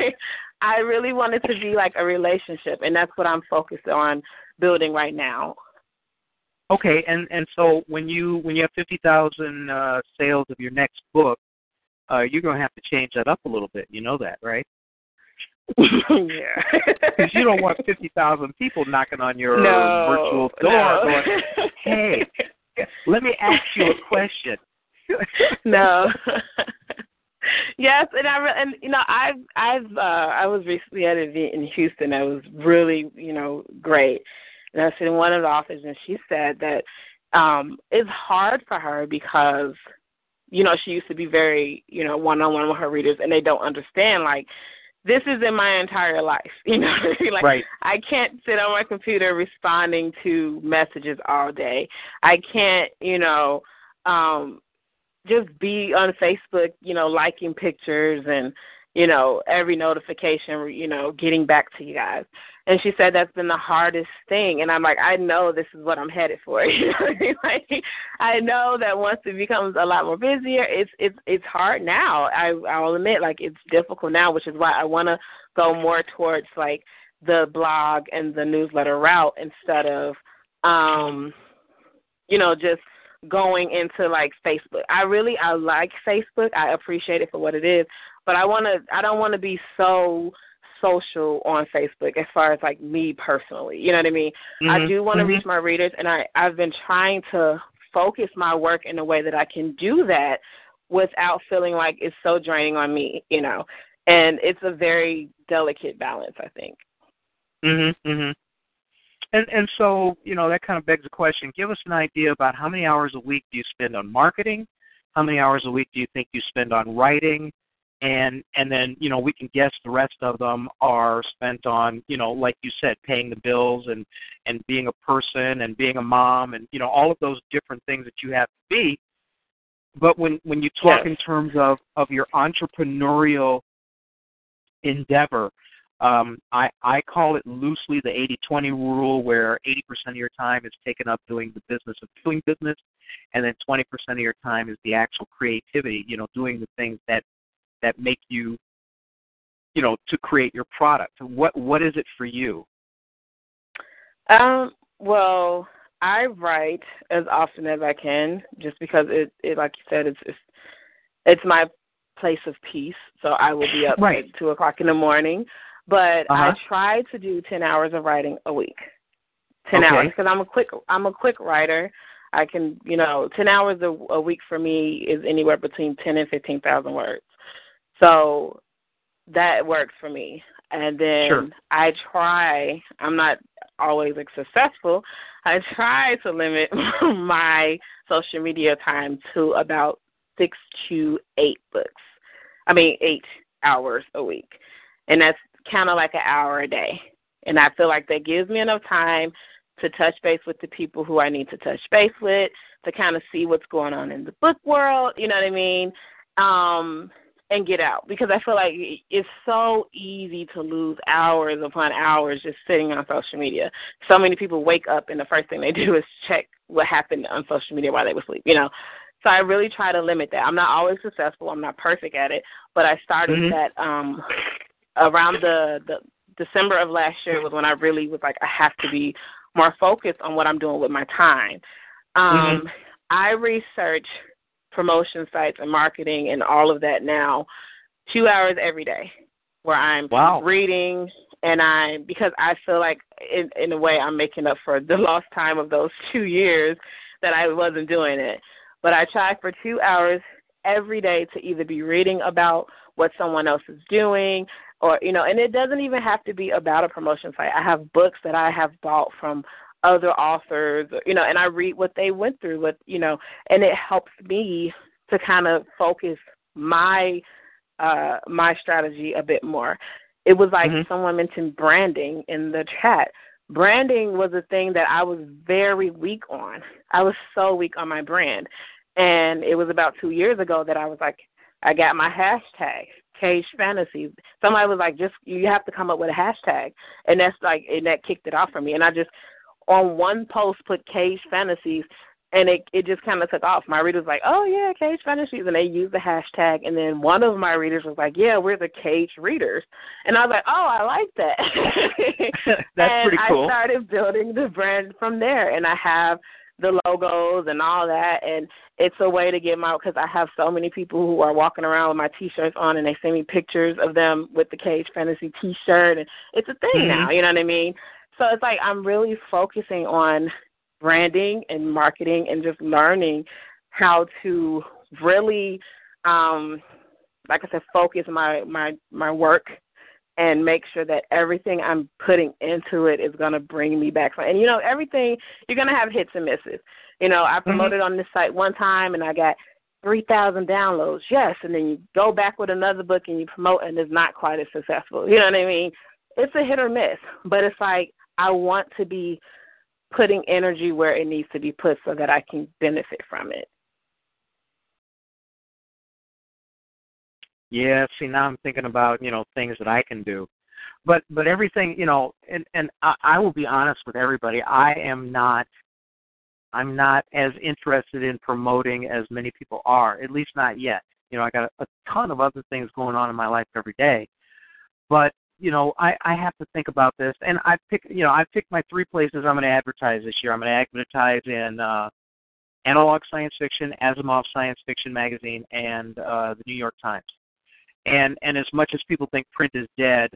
I really want it to be like a relationship, and that's what I'm focused on building right now. Okay, and and so when you when you have fifty thousand uh, sales of your next book, uh, you're going to have to change that up a little bit. You know that, right? Yeah. Because you don't want fifty thousand people knocking on your no, virtual door no. going, "Hey, let me ask you a question." no. yes, and I re- and you know I've I've uh I was recently at an event in Houston that was really you know great, and I was sitting in one of the offices, and she said that um it's hard for her because you know she used to be very you know one on one with her readers, and they don't understand like this is in my entire life. You know, like right. I can't sit on my computer responding to messages all day. I can't, you know, um just be on Facebook, you know, liking pictures and you know, every notification, you know, getting back to you guys. And she said that's been the hardest thing. And I'm like, I know this is what I'm headed for. You know I mean? Like, I know that once it becomes a lot more busier, it's it's it's hard now. I I'll admit, like it's difficult now, which is why I want to go more towards like the blog and the newsletter route instead of, um, you know, just going into like Facebook. I really I like Facebook. I appreciate it for what it is, but I want to I don't want to be so social on Facebook as far as like me personally. You know what I mean? Mm-hmm. I do want to mm-hmm. reach my readers and I I've been trying to focus my work in a way that I can do that without feeling like it's so draining on me, you know. And it's a very delicate balance, I think. Mhm. Mhm. And and so, you know, that kind of begs the question. Give us an idea about how many hours a week do you spend on marketing? How many hours a week do you think you spend on writing? And and then you know we can guess the rest of them are spent on you know like you said paying the bills and and being a person and being a mom and you know all of those different things that you have to be but when when you talk yes. in terms of of your entrepreneurial endeavor um, I, I call it loosely the 80-20 rule, where 80% of your time is taken up doing the business of doing business, and then 20% of your time is the actual creativity, you know, doing the things that that make you you know to create your product what what is it for you um well i write as often as i can just because it, it like you said it's it's it's my place of peace so i will be up right. at two o'clock in the morning but uh-huh. i try to do ten hours of writing a week ten okay. hours because i'm a quick i'm a quick writer i can you know ten hours a, a week for me is anywhere between ten and fifteen thousand words so that works for me. And then sure. I try, I'm not always like, successful. I try to limit my social media time to about six to eight books. I mean, eight hours a week. And that's kind of like an hour a day. And I feel like that gives me enough time to touch base with the people who I need to touch base with, to kind of see what's going on in the book world, you know what I mean? Um, and get out because I feel like it's so easy to lose hours upon hours just sitting on social media. So many people wake up and the first thing they do is check what happened on social media while they were asleep, you know. So I really try to limit that. I'm not always successful. I'm not perfect at it, but I started mm-hmm. that um around the the December of last year was when I really was like I have to be more focused on what I'm doing with my time. Um mm-hmm. I research promotion sites and marketing and all of that now two hours every day where I'm wow. reading and I because I feel like in in a way I'm making up for the lost time of those two years that I wasn't doing it. But I try for two hours every day to either be reading about what someone else is doing or you know and it doesn't even have to be about a promotion site. I have books that I have bought from other authors, you know, and I read what they went through, what you know, and it helps me to kind of focus my uh my strategy a bit more. It was like mm-hmm. someone mentioned branding in the chat. Branding was a thing that I was very weak on. I was so weak on my brand. And it was about two years ago that I was like, I got my hashtag, Cage Fantasies. Somebody was like, just you have to come up with a hashtag, and that's like, and that kicked it off for me. And I just on one post put Cage Fantasies, and it it just kind of took off. My readers like, oh yeah, Cage Fantasies, and they used the hashtag. And then one of my readers was like, yeah, we're the Cage readers, and I was like, oh, I like that. That's and pretty cool. I started building the brand from there, and I have the logos and all that and it's a way to get my because I have so many people who are walking around with my t-shirts on and they send me pictures of them with the Cage Fantasy t-shirt and it's a thing mm-hmm. now, you know what I mean? So it's like I'm really focusing on branding and marketing and just learning how to really um like I said focus my my my work and make sure that everything I'm putting into it is going to bring me back. And you know, everything you're going to have hits and misses. You know, I promoted mm-hmm. on this site one time and I got 3,000 downloads. Yes, and then you go back with another book and you promote and it's not quite as successful. You know what I mean? It's a hit or miss, but it's like I want to be putting energy where it needs to be put so that I can benefit from it. Yeah, see now I'm thinking about, you know, things that I can do. But but everything, you know, and and I, I will be honest with everybody, I am not I'm not as interested in promoting as many people are, at least not yet. You know, I got a, a ton of other things going on in my life every day. But, you know, I, I have to think about this and I pick you know, I picked my three places I'm gonna advertise this year. I'm gonna advertise in uh Analog Science Fiction, Asimov Science Fiction magazine, and uh the New York Times. And and as much as people think print is dead,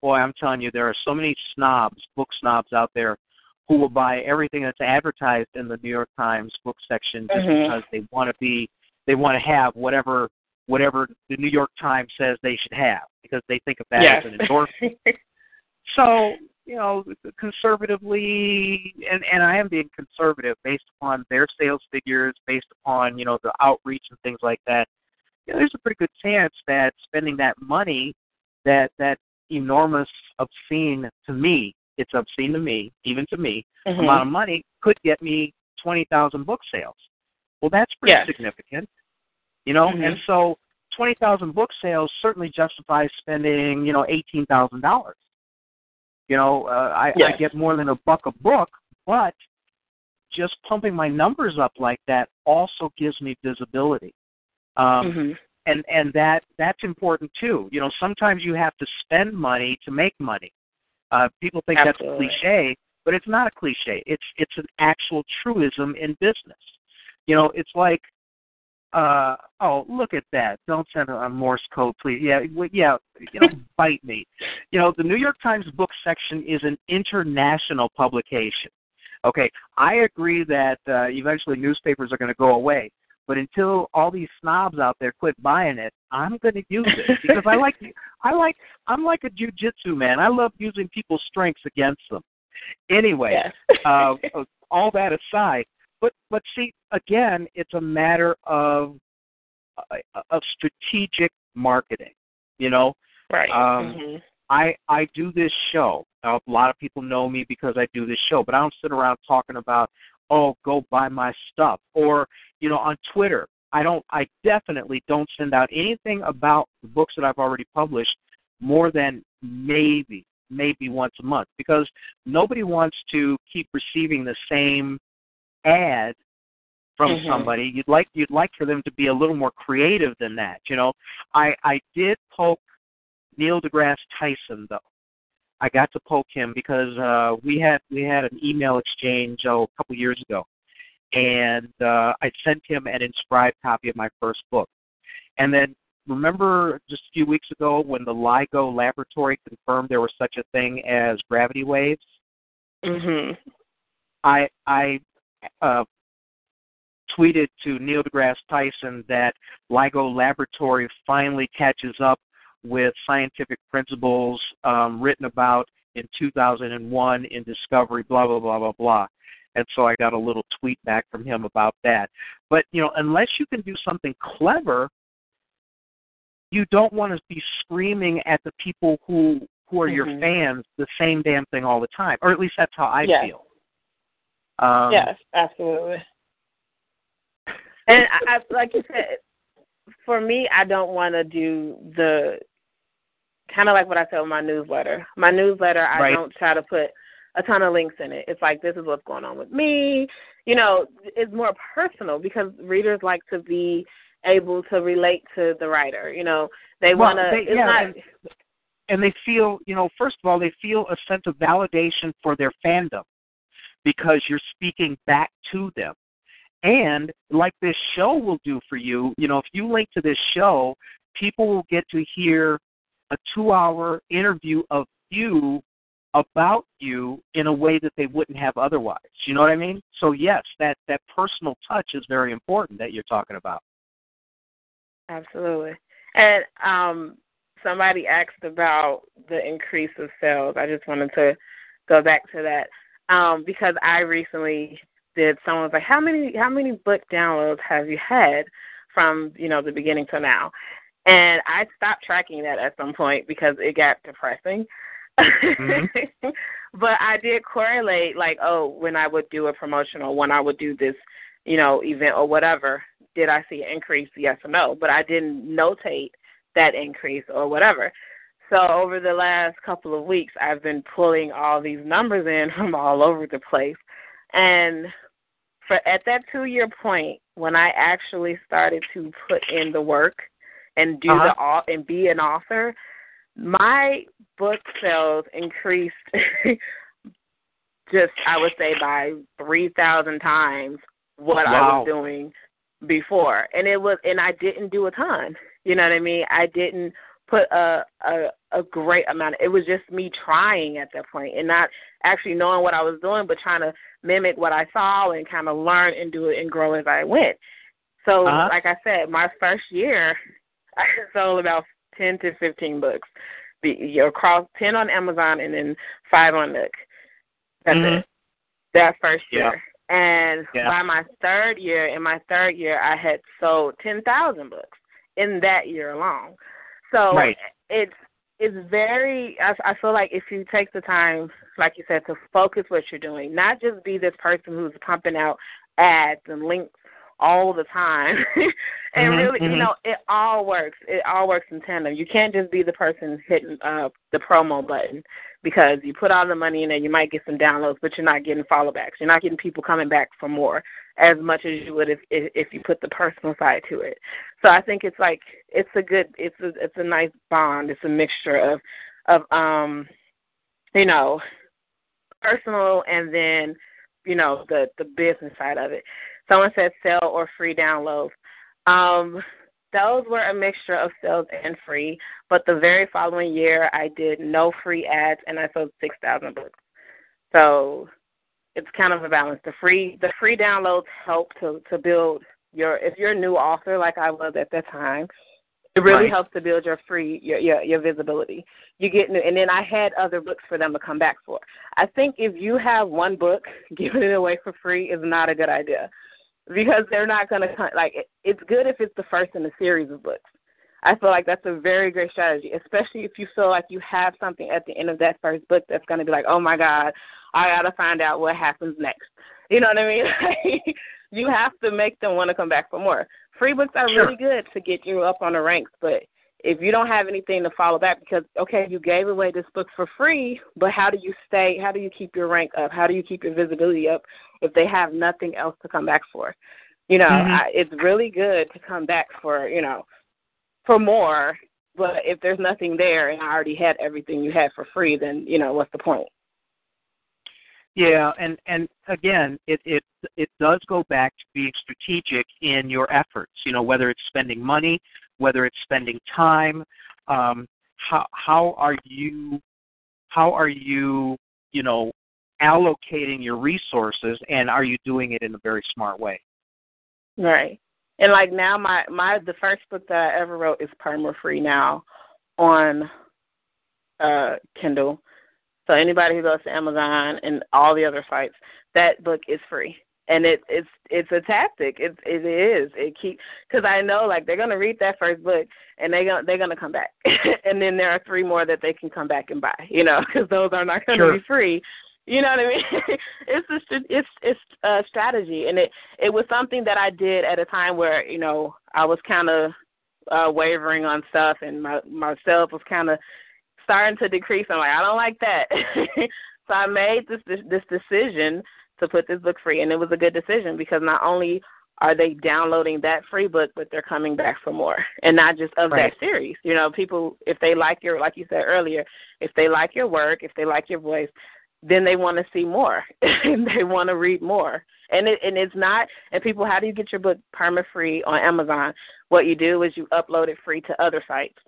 boy, I'm telling you, there are so many snobs, book snobs out there who will buy everything that's advertised in the New York Times book section just mm-hmm. because they want to be they want to have whatever whatever the New York Times says they should have because they think of that yes. as an endorsement. so, you know, conservatively and and I am being conservative based upon their sales figures, based upon, you know, the outreach and things like that you know, there's a pretty good chance that spending that money, that that enormous, obscene to me, it's obscene to me, even to me, mm-hmm. amount of money could get me twenty thousand book sales. Well, that's pretty yes. significant, you know. Mm-hmm. And so, twenty thousand book sales certainly justifies spending, you know, eighteen thousand dollars. You know, uh, I, yes. I get more than a buck a book, but just pumping my numbers up like that also gives me visibility. Um, mm-hmm. And and that that's important too. You know, sometimes you have to spend money to make money. Uh, people think Absolutely. that's a cliche, but it's not a cliche. It's it's an actual truism in business. You know, it's like, uh, oh, look at that! Don't send a Morse code, please. Yeah, yeah, you know, bite me. You know, the New York Times book section is an international publication. Okay, I agree that uh, eventually newspapers are going to go away, but until all these snobs out there quit buying it, I'm going to use it because I like I like I'm like a jujitsu man. I love using people's strengths against them. Anyway, yes. uh, all that aside, but but see again, it's a matter of uh, of strategic marketing. You know, right? Um, mm-hmm. I I do this show. a lot of people know me because I do this show, but I don't sit around talking about oh go buy my stuff or you know on twitter i don't i definitely don't send out anything about the books that i've already published more than maybe maybe once a month because nobody wants to keep receiving the same ad from mm-hmm. somebody you'd like you'd like for them to be a little more creative than that you know i i did poke neil degrasse tyson though I got to poke him because uh, we had we had an email exchange oh, a couple years ago, and uh, I sent him an inscribed copy of my first book. And then remember just a few weeks ago when the LIGO laboratory confirmed there was such a thing as gravity waves. Mhm. I I uh, tweeted to Neil deGrasse Tyson that LIGO laboratory finally catches up with scientific principles um, written about in 2001 in Discovery, blah, blah, blah, blah, blah. And so I got a little tweet back from him about that. But, you know, unless you can do something clever, you don't want to be screaming at the people who who are mm-hmm. your fans the same damn thing all the time, or at least that's how I yes. feel. Um, yes, absolutely. And I, I, like you said, for me, I don't want to do the kind of like what I said with my newsletter. My newsletter, I right. don't try to put a ton of links in it. It's like this is what's going on with me. You know, it's more personal because readers like to be able to relate to the writer. You know, they well, want to. Yeah, not, and, and they feel, you know, first of all, they feel a sense of validation for their fandom because you're speaking back to them. And like this show will do for you, you know, if you link to this show, people will get to hear a two hour interview of you about you in a way that they wouldn't have otherwise. You know what I mean? So yes, that that personal touch is very important that you're talking about. Absolutely. And um somebody asked about the increase of sales. I just wanted to go back to that um, because I recently did. Someone was like, "How many how many book downloads have you had from you know the beginning to now?" And I stopped tracking that at some point because it got depressing. Mm-hmm. but I did correlate, like, oh, when I would do a promotional, when I would do this, you know, event or whatever, did I see an increase? Yes or no? But I didn't notate that increase or whatever. So over the last couple of weeks, I've been pulling all these numbers in from all over the place, and for at that two year point when I actually started to put in the work and do uh-huh. the and be an author, my book sales increased just I would say by three thousand times what wow. I was doing before. And it was and I didn't do a ton. You know what I mean? I didn't put a a a great amount. It was just me trying at that point and not actually knowing what I was doing, but trying to mimic what I saw and kind of learn and do it and grow as I went. So, uh-huh. like I said, my first year, I sold about ten to fifteen books. Be across ten on Amazon and then five on Nook. That's mm-hmm. it. That first year. Yeah. And yeah. by my third year, in my third year, I had sold ten thousand books in that year alone. So right. it's it's very. I, I feel like if you take the time, like you said, to focus what you're doing, not just be this person who's pumping out ads and links all the time. and mm-hmm, really, mm-hmm. you know, it all works. It all works in tandem. You can't just be the person hitting uh the promo button because you put all the money in there, you might get some downloads, but you're not getting follow backs. You're not getting people coming back for more as much as you would if if, if you put the personal side to it. So I think it's like it's a good it's a it's a nice bond. It's a mixture of of um you know personal and then you know the the business side of it. Someone said sell or free downloads. Um, those were a mixture of sales and free, but the very following year I did no free ads and I sold six thousand books. So it's kind of a balance. The free the free downloads help to to build your if you're a new author like I was at that time, it really right. helps to build your free your, your your visibility. You get new, and then I had other books for them to come back for. I think if you have one book, giving it away for free is not a good idea because they're not going to like it, it's good if it's the first in a series of books. I feel like that's a very great strategy, especially if you feel like you have something at the end of that first book that's going to be like, oh my God, I got to find out what happens next. You know what I mean? you have to make them want to come back for more. Free books are sure. really good to get you up on the ranks, but if you don't have anything to follow back because okay you gave away this book for free but how do you stay how do you keep your rank up? How do you keep your visibility up if they have nothing else to come back for? You know mm-hmm. I, it's really good to come back for you know for more but if there's nothing there and i already had everything you had for free then you know what's the point? Yeah and and again it it it does go back to being strategic in your efforts you know whether it's spending money whether it's spending time. Um, how how are you how are you you know allocating your resources, and are you doing it in a very smart way? Right. And like now, my my the first book that I ever wrote is perma free now on uh, Kindle. So anybody who goes to Amazon and all the other sites, that book is free and it it's it's a tactic. It it is. It keep because I know like they're gonna read that first book and they gonna they're gonna come back, and then there are three more that they can come back and buy. You know, because those are not gonna sure. be free. You know what I mean? it's a it's it's a strategy, and it it was something that I did at a time where you know I was kind of uh, wavering on stuff, and my myself was kind of starting to decrease. I'm like, I don't like that. so I made this this, this decision to put this book free, and it was a good decision because not only are they downloading that free book, but they're coming back for more, and not just of right. that series. You know, people if they like your, like you said earlier, if they like your work, if they like your voice, then they want to see more and they want to read more. And it and it's not. And people, how do you get your book perma free on Amazon? What you do is you upload it free to other sites,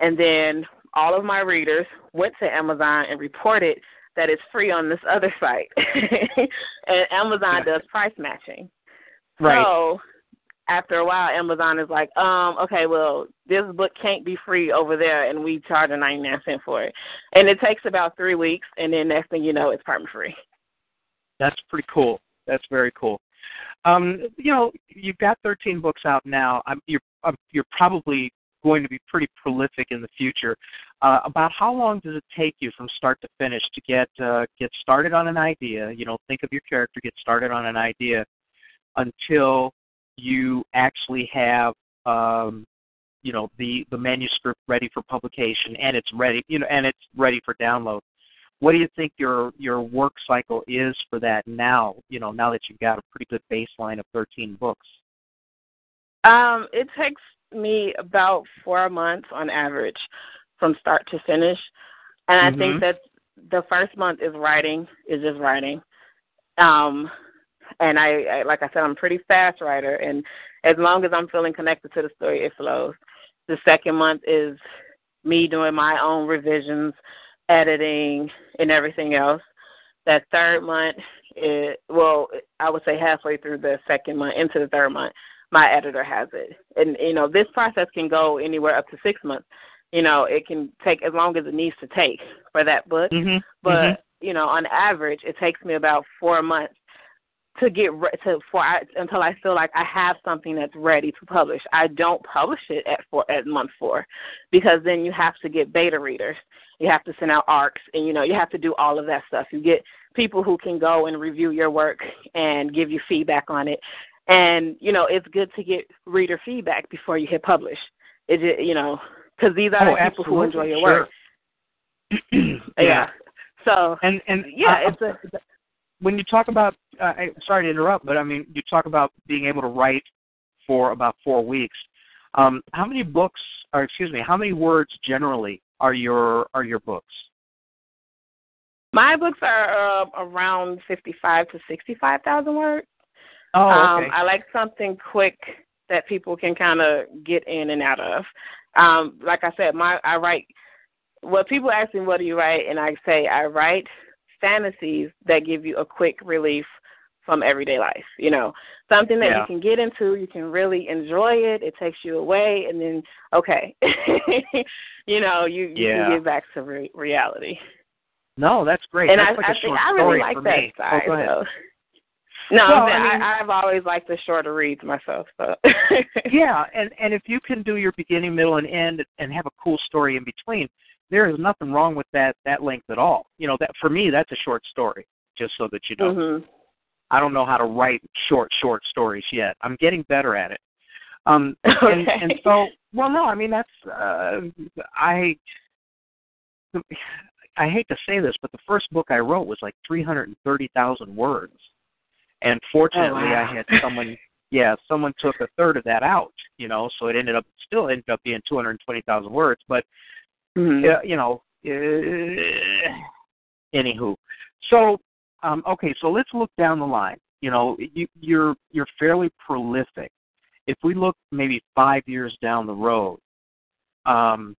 and then all of my readers went to Amazon and reported that is free on this other site. and Amazon does price matching. Right. So after a while, Amazon is like, um, okay, well, this book can't be free over there, and we charge a ninety nine cent for it, and it takes about three weeks, and then next thing you know, it's perma free. That's pretty cool. That's very cool. Um, you know, you've got 13 books out now. I'm, you're I'm, you're probably going to be pretty prolific in the future. Uh, about how long does it take you from start to finish to get uh, get started on an idea? You know, think of your character, get started on an idea, until you actually have um, you know the the manuscript ready for publication and it's ready you know and it's ready for download what do you think your your work cycle is for that now you know now that you've got a pretty good baseline of 13 books um it takes me about four months on average from start to finish and i mm-hmm. think that the first month is writing is just writing um and I, I like I said, I'm a pretty fast writer, and as long as I'm feeling connected to the story, it flows. The second month is me doing my own revisions, editing, and everything else. That third month, is, well, I would say halfway through the second month into the third month, my editor has it, and you know this process can go anywhere up to six months. You know, it can take as long as it needs to take for that book, mm-hmm. but mm-hmm. you know, on average, it takes me about four months to get re- to for I, until I feel like I have something that's ready to publish. I don't publish it at four at month four because then you have to get beta readers. You have to send out ARCs and you know you have to do all of that stuff. You get people who can go and review your work and give you feedback on it. And you know it's good to get reader feedback before you hit publish. It you know because these are oh, the people who enjoy your sure. work. yeah. yeah. So and and yeah, it's a when you talk about, uh, sorry to interrupt, but I mean, you talk about being able to write for about four weeks. Um, how many books, or excuse me, how many words generally are your are your books? My books are uh, around fifty-five to sixty-five thousand words. Oh, okay. Um, I like something quick that people can kind of get in and out of. Um, like I said, my I write. Well, people ask me, what do you write, and I say I write fantasies that give you a quick relief from everyday life. You know, something that yeah. you can get into, you can really enjoy it. It takes you away, and then okay, you know, you you yeah. can get back to re- reality. No, that's great. And that's I, like I think I really like that me. side. Oh, go ahead. So. No, well, I, I mean, I've always liked the shorter reads myself. So. yeah, and and if you can do your beginning, middle, and end, and have a cool story in between, there is nothing wrong with that that length at all. You know that for me that's a short story. Just so that you know, mm-hmm. I don't know how to write short short stories yet. I'm getting better at it. Um, okay. and, and so, well, no, I mean that's uh, I. I hate to say this, but the first book I wrote was like 330,000 words, and fortunately, oh, wow. I had someone. Yeah, someone took a third of that out. You know, so it ended up still ended up being 220,000 words, but Mm-hmm. uh, you know, uh, anywho. So, um, okay, so let's look down the line. You know, you, you're you're fairly prolific. If we look maybe five years down the road, um,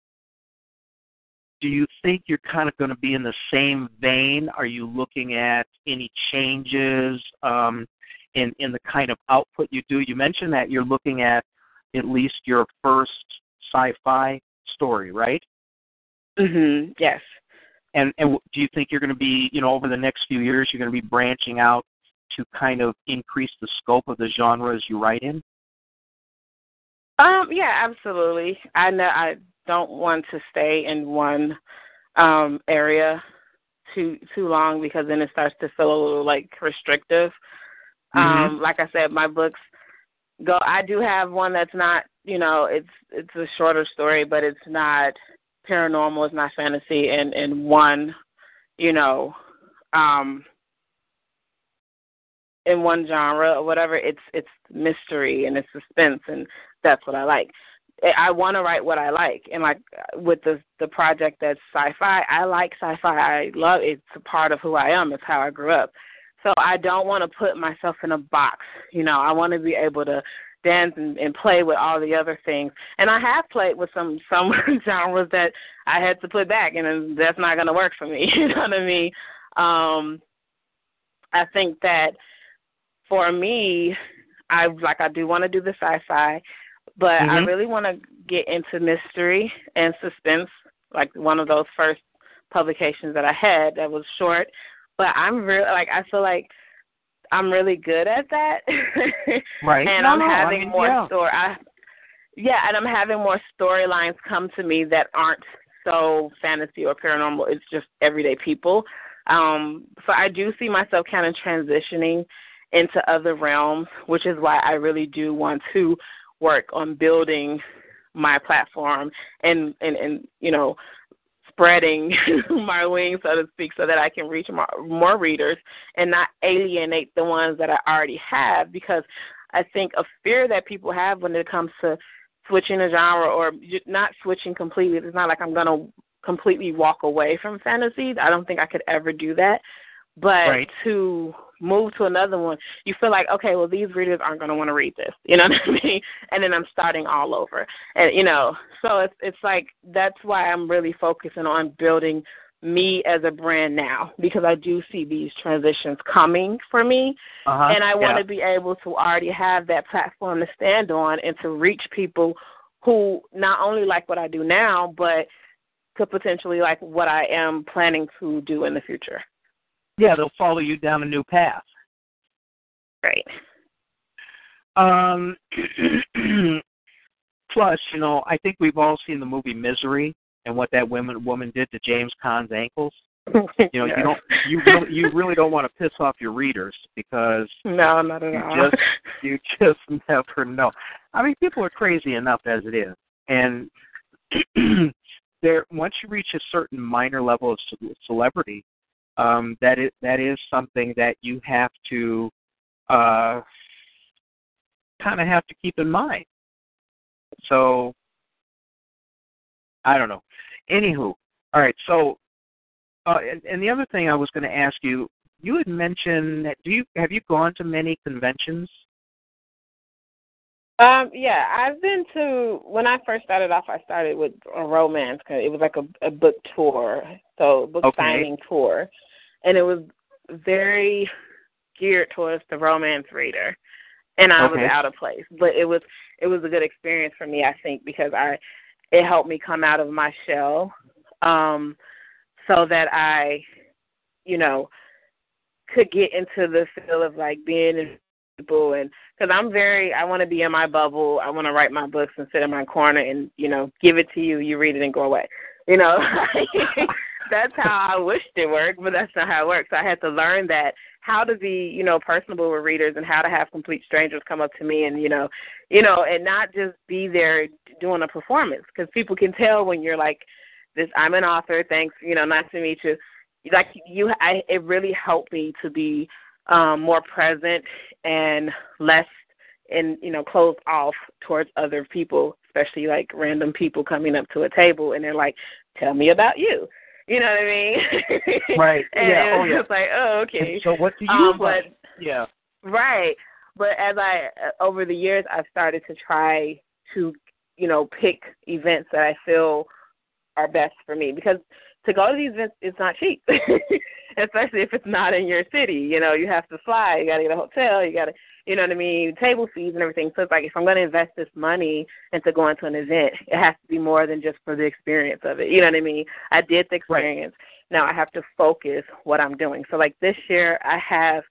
do you think you're kind of going to be in the same vein? Are you looking at any changes um, in in the kind of output you do? You mentioned that you're looking at at least your first sci-fi story, right? Mhm. Yes. And and do you think you're going to be, you know, over the next few years, you're going to be branching out to kind of increase the scope of the genres you write in? Um. Yeah. Absolutely. I know. I don't want to stay in one um area too too long because then it starts to feel a little like restrictive. Mm-hmm. Um. Like I said, my books go. I do have one that's not. You know, it's it's a shorter story, but it's not paranormal, it's not fantasy, and and one, you know, um, in one genre or whatever. It's it's mystery and it's suspense, and that's what I like. I want to write what I like, and like with the the project that's sci-fi, I like sci-fi. I love it's a part of who I am. It's how I grew up. So I don't want to put myself in a box. You know, I want to be able to dance and, and play with all the other things. And I have played with some some genres that I had to put back, and that's not going to work for me. You know what I mean? Um, I think that for me, I like I do want to do the sci-fi, but I Mhm. really want to get into mystery and suspense, like one of those first publications that I had that was short. But I'm really like I feel like I'm really good at that. Right. and No, I'm no, I having mean, more yeah. story. I, yeah, and I'm having more storylines come to me that aren't so fantasy or paranormal. It's just everyday people. Um, so I do see myself kind of transitioning into other realms, which is why I really do want to work on building my platform and and and you know spreading my wings so to speak so that I can reach more, more readers and not alienate the ones that I already have because I think a fear that people have when it comes to switching a genre or not switching completely it's not like I'm going to completely walk away from fantasy. I don't think I could ever do that. But Right. to move to another one, you feel like, okay, well, these readers aren't going to want to read this. You know what I mean? And then I'm starting all over. And, you know, so it's, it's like that's why I'm really focusing on building me as a brand now because I do see these transitions coming for me. Uh-huh. And I want yeah. to be able to already have that platform to stand on and to reach people who not only like what I do now, but could potentially like what I am planning to do in the future. Yeah, they'll follow you down a new path. Right. Um, plus, you know, I think we've all seen the movie Misery and what that woman woman did to James Caan's ankles. You know, you don't you really, you really don't want to piss off your readers because No, not at you all. just you just never know. I mean, people are crazy enough as it is, and there once you reach a certain minor level of ce- celebrity, um, that is that is something that you have to uh, kind of have to keep in mind. So I don't know. Anywho, all right. So, uh, and, and the other thing I was going to ask you, you had mentioned that do you have you gone to many conventions? Um, yeah, I've been to when I first started off. I started with a romance. 'cause It was like a, a book tour, so book Okay. signing tour, and it was very geared towards the romance reader. And I Okay. was out of place, but it was it was a good experience for me. I think because I it helped me come out of my shell, um, so that I, you know, could get into the feel of like being in people and because I'm very I want to be in my bubble. I want to write my books and sit in my corner and you know give it to you. You read it and go away. You know, that's how I wished it worked, but that's not how it works. I had to learn that how to be you know personable with readers and how to have complete strangers come up to me and you know you know and not just be there doing a performance because people can tell when you're like this I'm an author. Thanks, you know, nice to meet you. Like you, I it really helped me to be um, more present and less and you know closed off towards other people, especially like random people coming up to a table and they're like, "Tell me about you." You know what I mean? Right. and Yeah. Oh, it's yeah. just like, oh, okay. So what do you Um, like? but Yeah. Right. But as I uh, over the years I've started to try to, you know, pick events that I feel are best for me because to go to these events it's not cheap. Especially if it's not in your city. You know, you have to fly, you gotta get a hotel, you gotta you know what I mean, table fees and everything. So it's like if I'm gonna invest this money into going to an event, it has to be more than just for the experience of it. You know what I mean? I did the experience. Now I have to focus what I'm doing. So like this year I have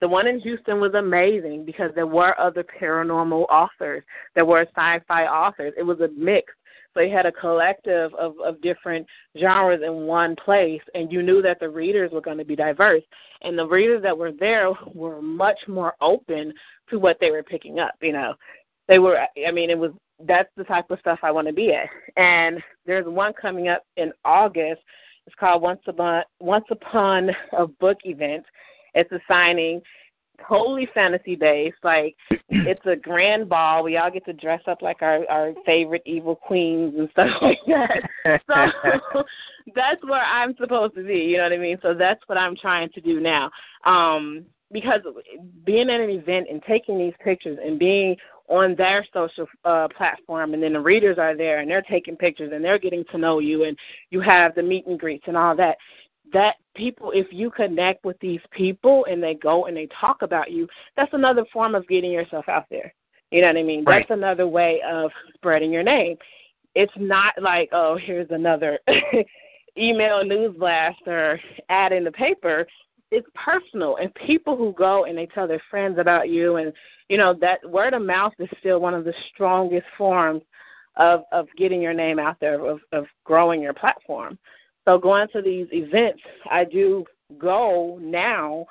the one in Houston was amazing because there were other paranormal authors. There were sci-fi authors. It was a mix. You had a collective of, of different genres in one place, and you knew that the readers were going to be diverse. And the readers that were there were much more open to what they were picking up. You know, they were. I mean, it was that's the type of stuff I want to be at. And there's one coming up in August. It's called Once Upon Once Upon a Book Event. It's a signing, totally fantasy based. Like it's a grand ball. We all get to dress up like our our favorite evil queens and stuff like that. So that's where I'm supposed to be. You know what I mean? So that's what I'm trying to do now. Um, because being at an event and taking these pictures and being on their social uh, platform, and then the readers are there and they're taking pictures and they're getting to know you, and you have the meet and greets and all that that people if you connect with these people and they go and they talk about you, that's another form of getting yourself out there. You know what I mean? Right. That's another way of spreading your name. It's not like, oh, here's another email news blast or ad in the paper. It's personal and people who go and they tell their friends about you and you know, that word of mouth is still one of the strongest forms of of getting your name out there, of of growing your platform. So going to these events, I do go now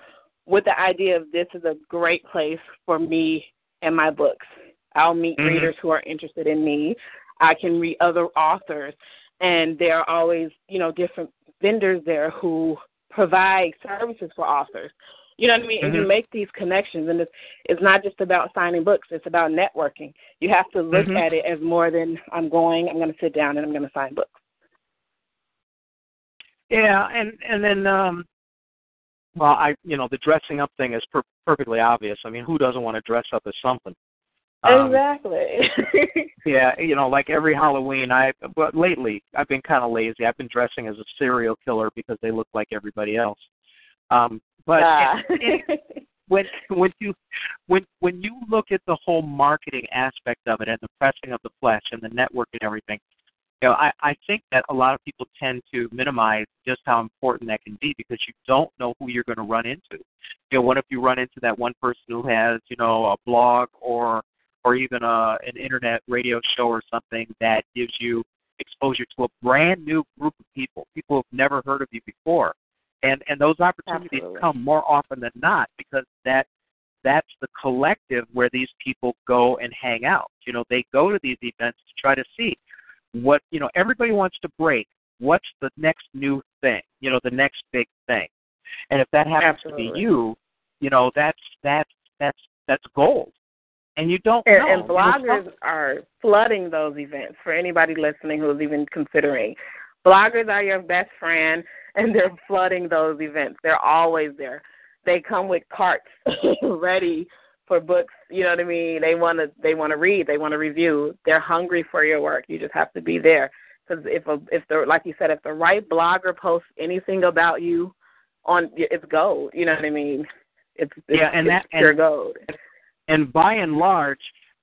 with the idea of this is a great place for me and my books. I'll meet Mhm. readers who are interested in me. I can read other authors, and there are always, you know, different vendors there who provide services for authors. You know what I mean? And you Mhm. make these connections, and it's it's not just about signing books. It's about networking. You have to look Mhm. at it as more than I'm going. I'm going to sit down and I'm going to sign books. Yeah, and and then um well, I you know, the dressing up thing is per- perfectly obvious. I mean, who doesn't want to dress up as something? Um, exactly. Yeah, you know, like every Halloween, I but lately I've been kind of lazy. I've been dressing as a serial killer because they look like everybody else. Um, but Ah. it- it- when when you when when you look at the whole marketing aspect of it and the pressing of the flesh and the network and everything, you know, I I think that a lot of people tend to minimize just how important that can be because you don't know who you're going to run into. You know, what if you run into that one person who has you know a blog or or even a an internet radio show or something that gives you exposure to a brand new group of people, people who've never heard of you before. And and those opportunities Absolutely. come more often than not because that that's the collective where these people go and hang out. You know, they go to these events to try to see what you know, everybody wants to break. What's the next new thing? You know, the next big thing. And if that happens to be you, you know, that's that's that's that's gold and you don't And, know. and You know, bloggers are flooding those events for anybody listening who's even considering. Bloggers are your best friend, and they're flooding those events. They're always there. They come with carts ready for books. You know what I mean? They want to they want to read. They want to review. They're hungry for your work. You just have to be there. Because if a, if the like you said, if the right blogger posts anything about you, on it's gold. You know what I mean? It's, it's Yeah, and it's that- pure and- gold. and by and large,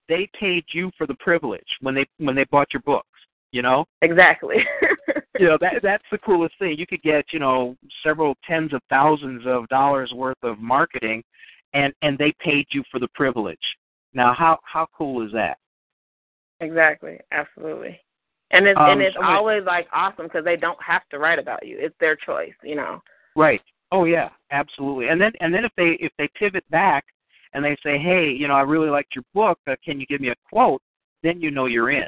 they paid you for the privilege when they when they bought your books. You know, Exactly. you know that that's the coolest thing. You could get you know several tens of thousands of dollars worth of marketing, and and they paid you for the privilege. Now, how how cool is that? Exactly, absolutely. And it's Um, and it's always like awesome because they don't have to write about you. It's their choice, you know. Right. Oh yeah, absolutely. And then and then if they if they pivot back and they say, hey, you know, I really liked your book. Uh, can you give me a quote? Then you know you're in.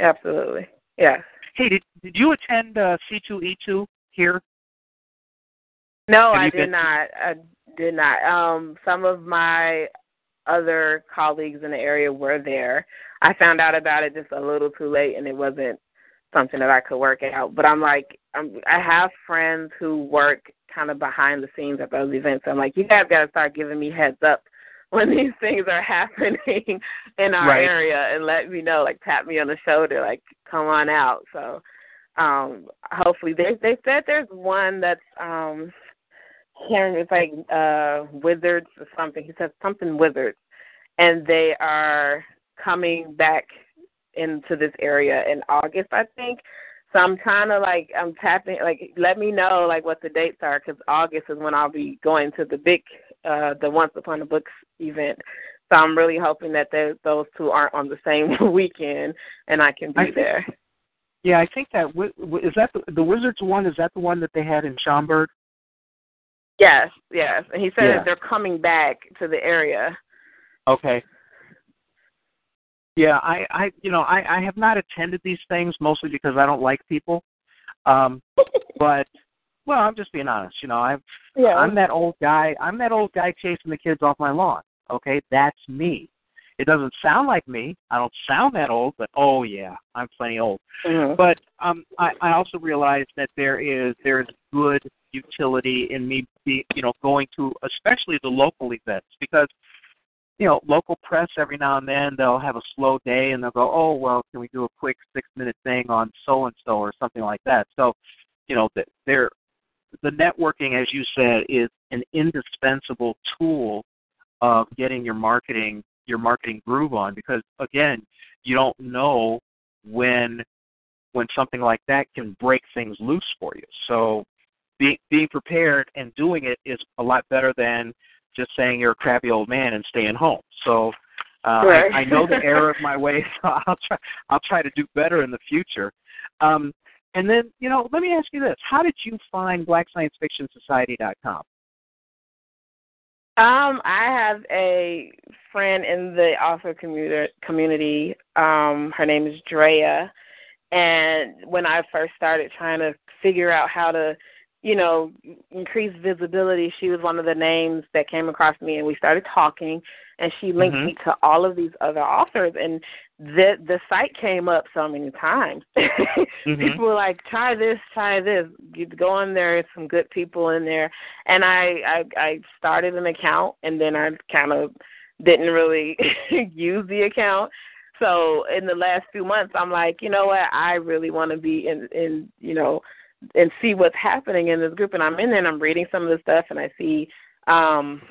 Absolutely. Yeah. Hey, did did you attend uh, C2E2 here? No, Have I did not. I did not. Um some of my other colleagues in the area were there. I found out about it just a little too late and it wasn't something that I could work out. But I'm like I'm I have friends who work kind of behind the scenes at those events. I'm like, you guys gotta start giving me heads up when these things are happening in our Right. area and let me know, like tap me on the shoulder, like come on out. So um hopefully they they said there's one that's um remember, it's like uh Wizards or something. He said something Wizards. And they are coming back into this area in August, I think. So I'm trying to like I'm tapping like let me know like what the dates are because August is when I'll be going to the big uh the Once Upon a Books event. So I'm really hoping that those those two aren't on the same weekend and I can be I think- there. Yeah, I think that is that the, the Wizards one. Is that the one that they had in Schaumburg? Yes, yes. And he said Yeah. that they're coming back to the area. Okay. Yeah, I, I, you know, I, I have not attended these things mostly because I don't like people. Um, but, well, I'm just being honest. You know, I've, Yeah. I'm that old guy. I'm that old guy chasing the kids off my lawn. Okay, that's me. It doesn't sound like me. I don't sound that old, but oh yeah, I'm plenty old. But um, I, I also realize that there is there is good utility in me, be, you know, going to especially the local events because you know local press every now and then they'll have a slow day and they'll go, oh well, can we do a quick six minute thing on so and so or something like that. So you know that there the networking, as you said, is an indispensable tool of getting your marketing your marketing groove on because again, you don't know when when something like that can break things loose for you. So being being prepared and doing it is a lot better than just saying you're a crappy old man and staying home. So uh, right. I, I know the error of my ways. So I'll try. I'll try to do better in the future. Um, and then, you know, let me ask you this: How did you find BlackScienceFictionSociety.com? Um, I have a friend in the author community. Community. Um, her name is Drea, and when I first started trying to figure out how to, you know, increased visibility, she was one of the names that came across me, and we started talking. And she linked Mhm. me to all of these other authors, and the the site came up so many times. Mhm. People were like, "Try this, try this." You go on there, there's some good people in there, and I I, I started an account, and then I kind of didn't really use the account. So in the last few months, I'm like, you know what? I really want to be in in you know and see what's happening in this group. And I'm in there and I'm reading some of the stuff, and I see um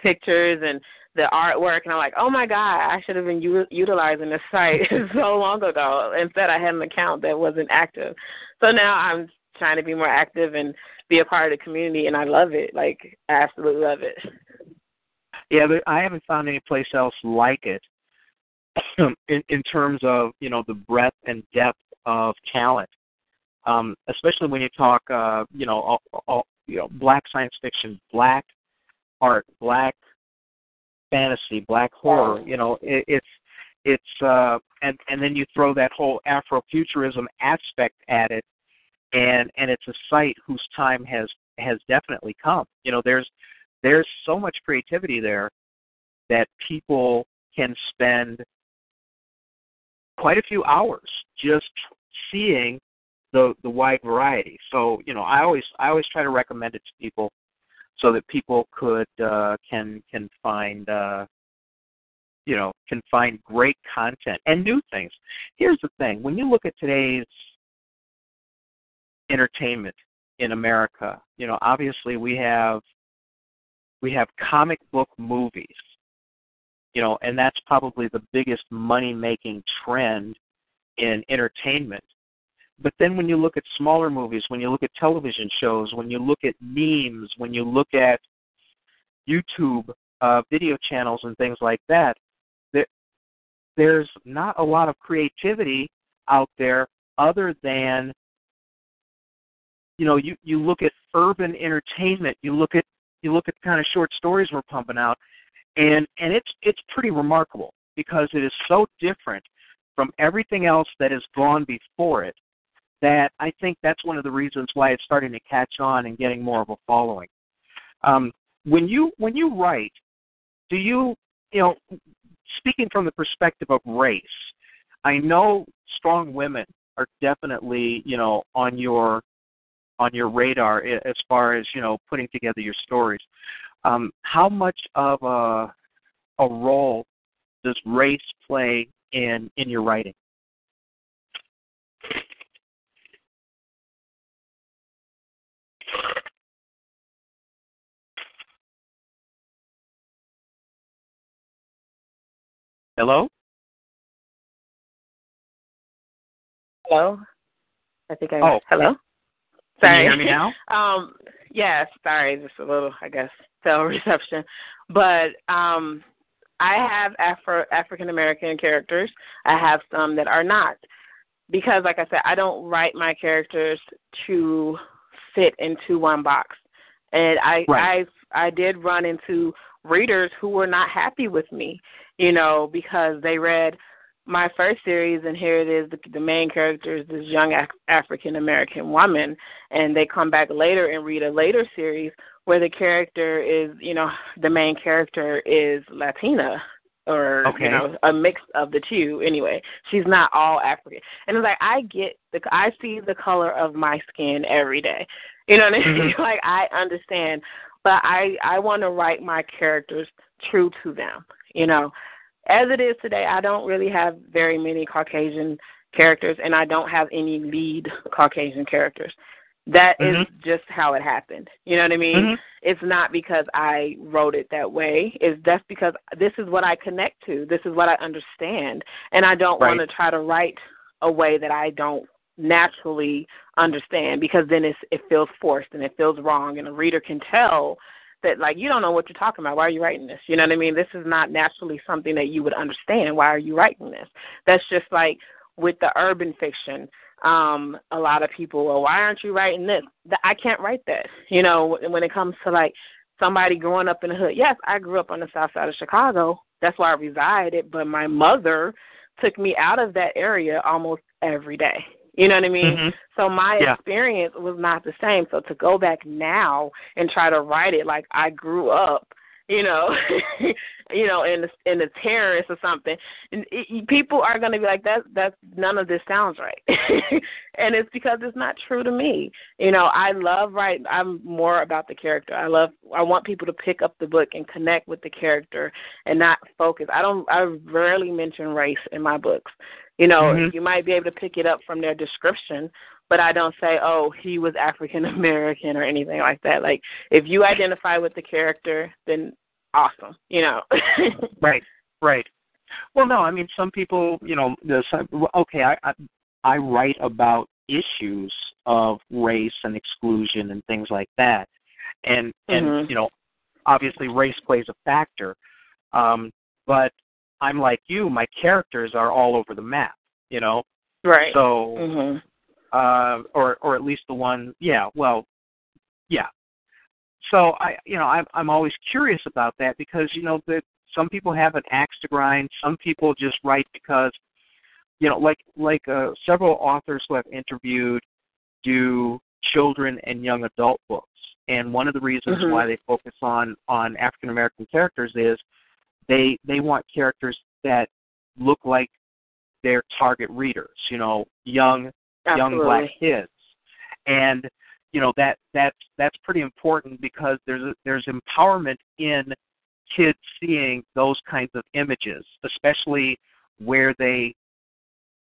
pictures and the artwork, and I'm like, oh my god, I should have been u- utilizing this site so long ago. Instead, I had an account that wasn't active. So now I'm trying to be more active and be a part of the community, and I love it. Like, I absolutely love it. Yeah, but I haven't found any place else like it in, in terms of you know the breadth and depth of talent, um, especially when you talk uh, you know all, all, you know black science fiction, black art, black fantasy, black horror. You know it, it's it's uh, and and then you throw that whole Afrofuturism aspect at it, and and it's a site whose time has has definitely come. You know there's there's so much creativity there that people can spend quite a few hours just seeing the the wide variety. So you know, I always I always try to recommend it to people so that people could uh, can can find uh, you know can find great content and new things. Here's the thing: when you look at today's entertainment in America, you know, obviously we have we have comic book movies you know, and that's probably the biggest money making trend in entertainment. But then when you look at smaller movies, when you look at television shows, when you look at memes, when you look at YouTube uh, video channels and things like that, there, there's not a lot of creativity out there other than you know you you look at urban entertainment you look at you look at the kind of short stories we're pumping out and and it's it's pretty remarkable because it is so different from everything else that has gone before it that I think that's one of the reasons why it's starting to catch on and getting more of a following. Um, when you when you write, do you you know speaking from the perspective of race, I know strong women are definitely you know on your on your radar as far as you know putting together your stories. Um, how much of a a role does race play in in your writing? Hello. Hello. I think I. Oh. hello. Can Sorry. you hear me now? um. Yes. Sorry. Just a little. I guess cell reception. But um, I have Afro African American characters. I have some that are not because, like I said, I don't write my characters to fit into one box. And I Right. I I did run into readers who were not happy with me, you know, because they read my first series and here it is the, the main character is this young Af- African American woman. And they come back later and read a later series where the character is, you know, the main character is Latina or Okay. you know a mix of the two anyway. She's not all african. And it's like i get the i see the color of my skin every day. You know what i mean? Mhm. like i understand. But i i want to write my characters true to them you know as it is today i don't really have very many caucasian characters and i don't have any lead caucasian characters That is Mhm. just how it happened. You know what I mean? Mhm. It's not because I wrote it that way. It's that's because this is what I connect to. This is what I understand, and I don't Right. want to try to write a way that I don't naturally understand because then it's, it feels forced and it feels wrong, and a reader can tell that like you don't know what you're talking about. Why are you writing this? You know what I mean? This is not naturally something that you would understand. Why are you writing this? That's just like with the urban fiction um a lot of people well why aren't you writing this Th- i can't write that you know when it comes to like somebody growing up in the hood yes i grew up on the south side of chicago that's where i resided but my mother took me out of that area almost every day you know what i mean Mhm. so my Yeah. experience was not the same so to go back now and try to write it like i grew up you know you know in the in the terrace or something and it, people are going to be like that that's none of this sounds right. And it's because it's not true to me. You know i love writing i'm more about the character. I love i want people to pick up the book and connect with the character and not focus. I don't i rarely mention race in my books. You know Mhm. you might be able to pick it up from their description but I don't say, oh, he was African American or anything like that. Like, if you identify with the character, then awesome, you know. Right, right. Well, no, I mean, some people, you know, the some, well, okay, I, I I write about issues of race and exclusion and things like that, and and Mhm. you know, obviously race plays a factor, um, but I'm like you, my characters are all over the map, you know, right. so mhm. uh, or or at least the one, yeah, well, yeah. So I, you know, I'm I'm always curious about that because you know that some people have an axe to grind. Some people just write because, you know, like like uh, several authors who I've interviewed do children and young adult books, and one of the reasons Mhm. why they focus on on African American characters is they they want characters that look like their target readers. You know, young young black kids and you know that that's that's pretty important because there's a, there's empowerment in kids seeing those kinds of images especially where they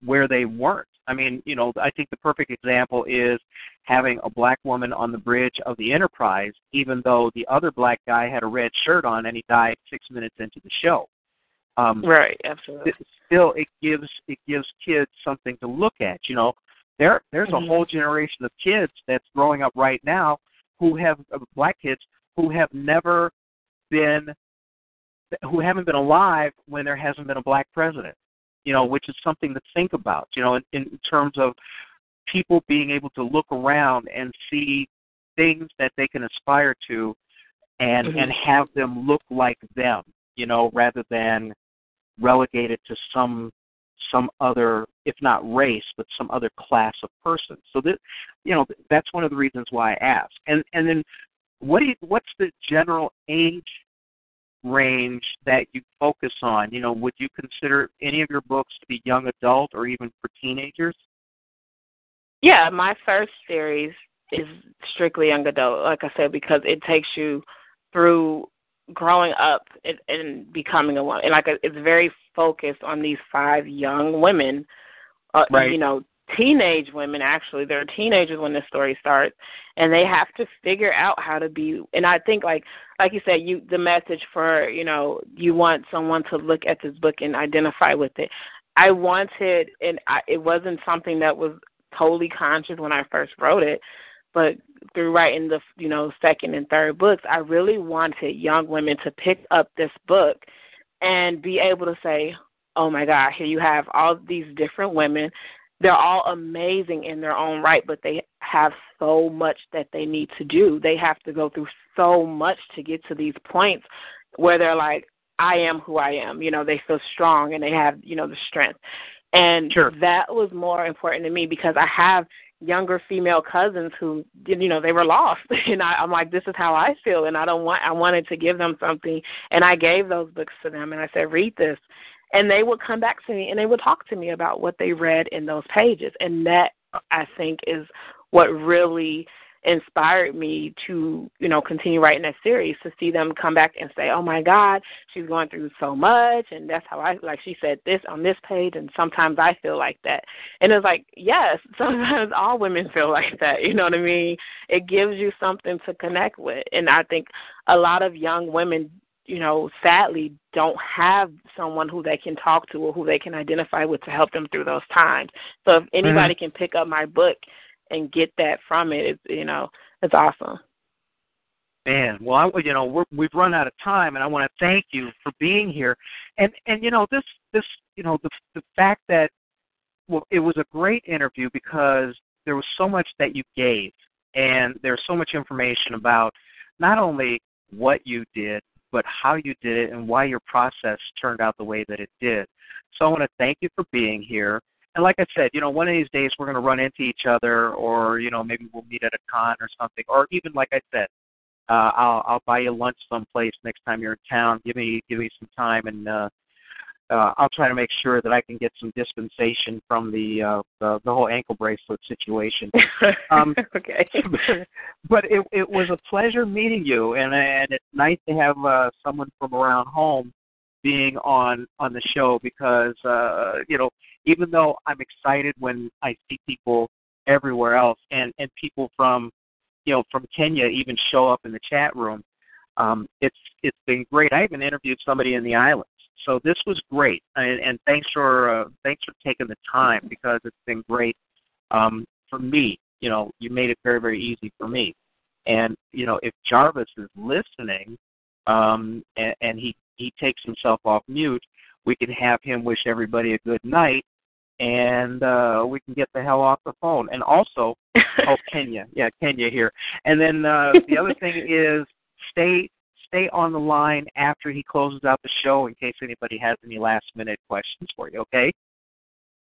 where they weren't i mean you know i think the perfect example is having a black woman on the bridge of the enterprise even though the other black guy had a red shirt on and he died 6 minutes into the show um Right. Absolutely. it- still it gives it gives kids something to look at you know there there's Mhm. a whole generation of kids that's growing up right now who have uh, black kids who have never been who haven't been alive when there hasn't been a black president you know which is something to think about you know in, in terms of people being able to look around and see things that they can aspire to and Mhm. and have them look like them you know rather than relegated to some some other if not race but some other class of person. So that you know that's one of the reasons why i ask. And and then what do you, what's the general age range that you focus on? You know would you consider any of your books to be young adult or even for teenagers? Yeah, my first series is strictly young adult, like I said, because it takes you through growing up and, and becoming a woman. And like it's very focused on these five young women, uh, Right. you know, teenage women. Actually, they're teenagers when this story starts, and they have to figure out how to be. And I think, like like you said, you the message for you know you want someone to look at this book and identify with it. I wanted, and I, it wasn't something that was totally conscious when I first wrote it, but through writing the you know second and third books, I really wanted young women to pick up this book and be able to say, "Oh my God, here you have all these different women. They're all amazing in their own right, but they have so much that they need to do. They have to go through so much to get to these points where they're like, I am who I am. You know, they feel strong and they have, you know, the strength. And Sure. that was more important to me because I have younger female cousins who you know they were lost and I, I'm like this is how I feel and I don't want I wanted to give them something and I gave those books to them and I said read this and they would come back to me and they would talk to me about what they read in those pages and that I think is what really inspired me to, you know, continue writing that series to see them come back and say, "Oh my God, she's going through so much," and that's how I like. She said this on this page, and sometimes I feel like that, and it's like, yes, sometimes all women feel like that. You know what I mean? It gives you something to connect with, and I think a lot of young women you know, sadly don't have someone who they can talk to or who they can identify with to help them through those times. So if anybody mm-hmm. can pick up my book and get that from it, it's you know, it's awesome. Man, well, I, you know, we're, we've run out of time, and I want to thank you for being here. And and you know, this this you know the the fact that well, it was a great interview because there was so much that you gave, and there's so much information about not only what you did, but how you did it and why your process turned out the way that it did. So I want to thank you for being here. And like I said, you know, one of these days we're going to run into each other, or you know, maybe we'll meet at a con or something, or even like I said, uh, I'll I'll buy you lunch someplace next time you're in town. Give me give me some time, and uh, uh, I'll try to make sure that I can get some dispensation from the uh, the, the whole ankle bracelet situation. Um, okay. but it it was a pleasure meeting you, and and it's nice to have uh, someone from around home being on on the show because uh, you know even though I'm excited when I see people everywhere else and and people from you know from Kenya even show up in the chat room. Um, it's it's been great. I even interviewed somebody in the islands so this was great, and, and thanks for uh, thanks for taking the time because it's been great um, for me. You know, you made it very very easy for me. And you know, if Jarvis is listening, um, and, and he he takes himself off mute, we can have him wish everybody a good night, and uh, we can get the hell off the phone. And also, oh Kenya, yeah Kenya here. And then uh, the other thing is stay stay on the line after he closes out the show in case anybody has any last minute questions for you, okay?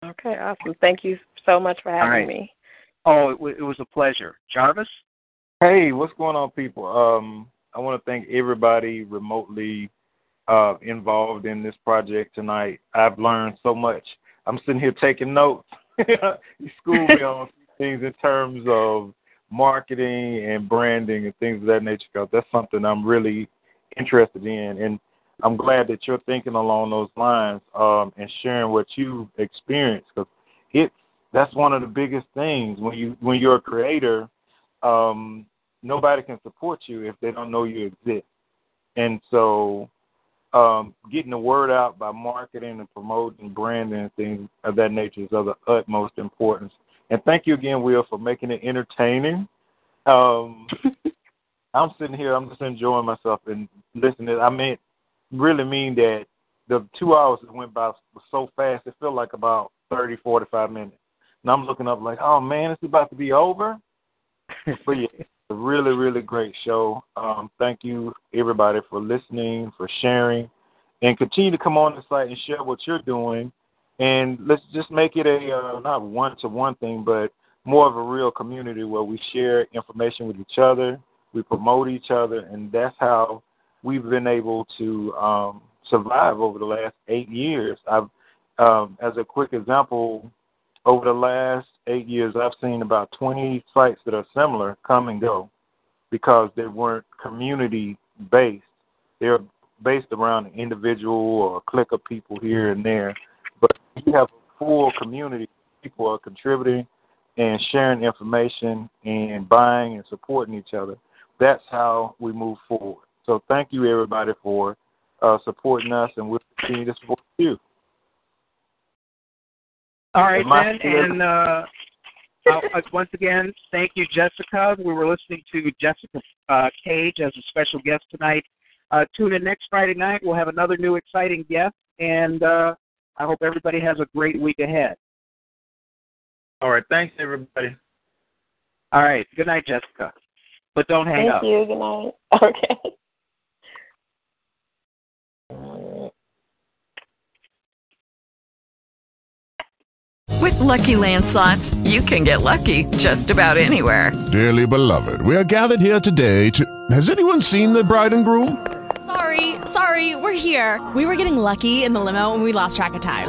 Okay, awesome. Thank you so much for having right. me. Oh, it, w- it was a pleasure. Jarvis? Hey, what's going on, people? Um, I want to thank everybody remotely uh, involved in this project tonight. I've learned so much. I'm sitting here taking notes. you schooled me on things in terms of marketing and branding and things of that nature because that's something I'm really interested in. And I'm glad that you're thinking along those lines um, and sharing what you've experienced because it's that's one of the biggest things when you when you're a creator. Um, nobody can support you if they don't know you exist, and so um, getting the word out by marketing and promoting branding and things of that nature is of the utmost importance. And thank you again, Will, for making it entertaining. Um, I'm sitting here, I'm just enjoying myself and listening. I mean, really mean that the two hours that went by was so fast, it felt like about thirty, forty-five minutes. And I'm looking up like, oh man, it's about to be over. but yeah, a really, really great show. Um, thank you, everybody, for listening, for sharing, and continue to come on the site and share what you're doing and let's just make it a uh, not one to one thing, but more of a real community where we share information with each other, we promote each other, and that's how we've been able to um, survive over the last eight years. I've, um, as a quick example, over the last eight years, I've seen about 20 sites that are similar come and go because they weren't community based. They're based around an individual or a clique of people here and there But you have a full community. People are contributing and sharing information and buying and supporting each other. That's how we move forward. So thank you everybody for uh, supporting us, and we'll continue to support you. All right, then, and uh, uh, once again, thank you, Jessica. We were listening to Jessica uh, Cage as a special guest tonight. Uh, tune in next Friday night. We'll have another new exciting guest, and uh, I hope everybody has a great week ahead. All right. Thanks, everybody. All right. Good night, Jessica. But don't hang Thank up. Thank you. Good night. Okay. With Lucky Land slots, you can get lucky just about anywhere. Dearly beloved, we are gathered here today to. Has anyone seen the bride and groom? Sorry, sorry, we're here. We were getting lucky in the limo and we lost track of time.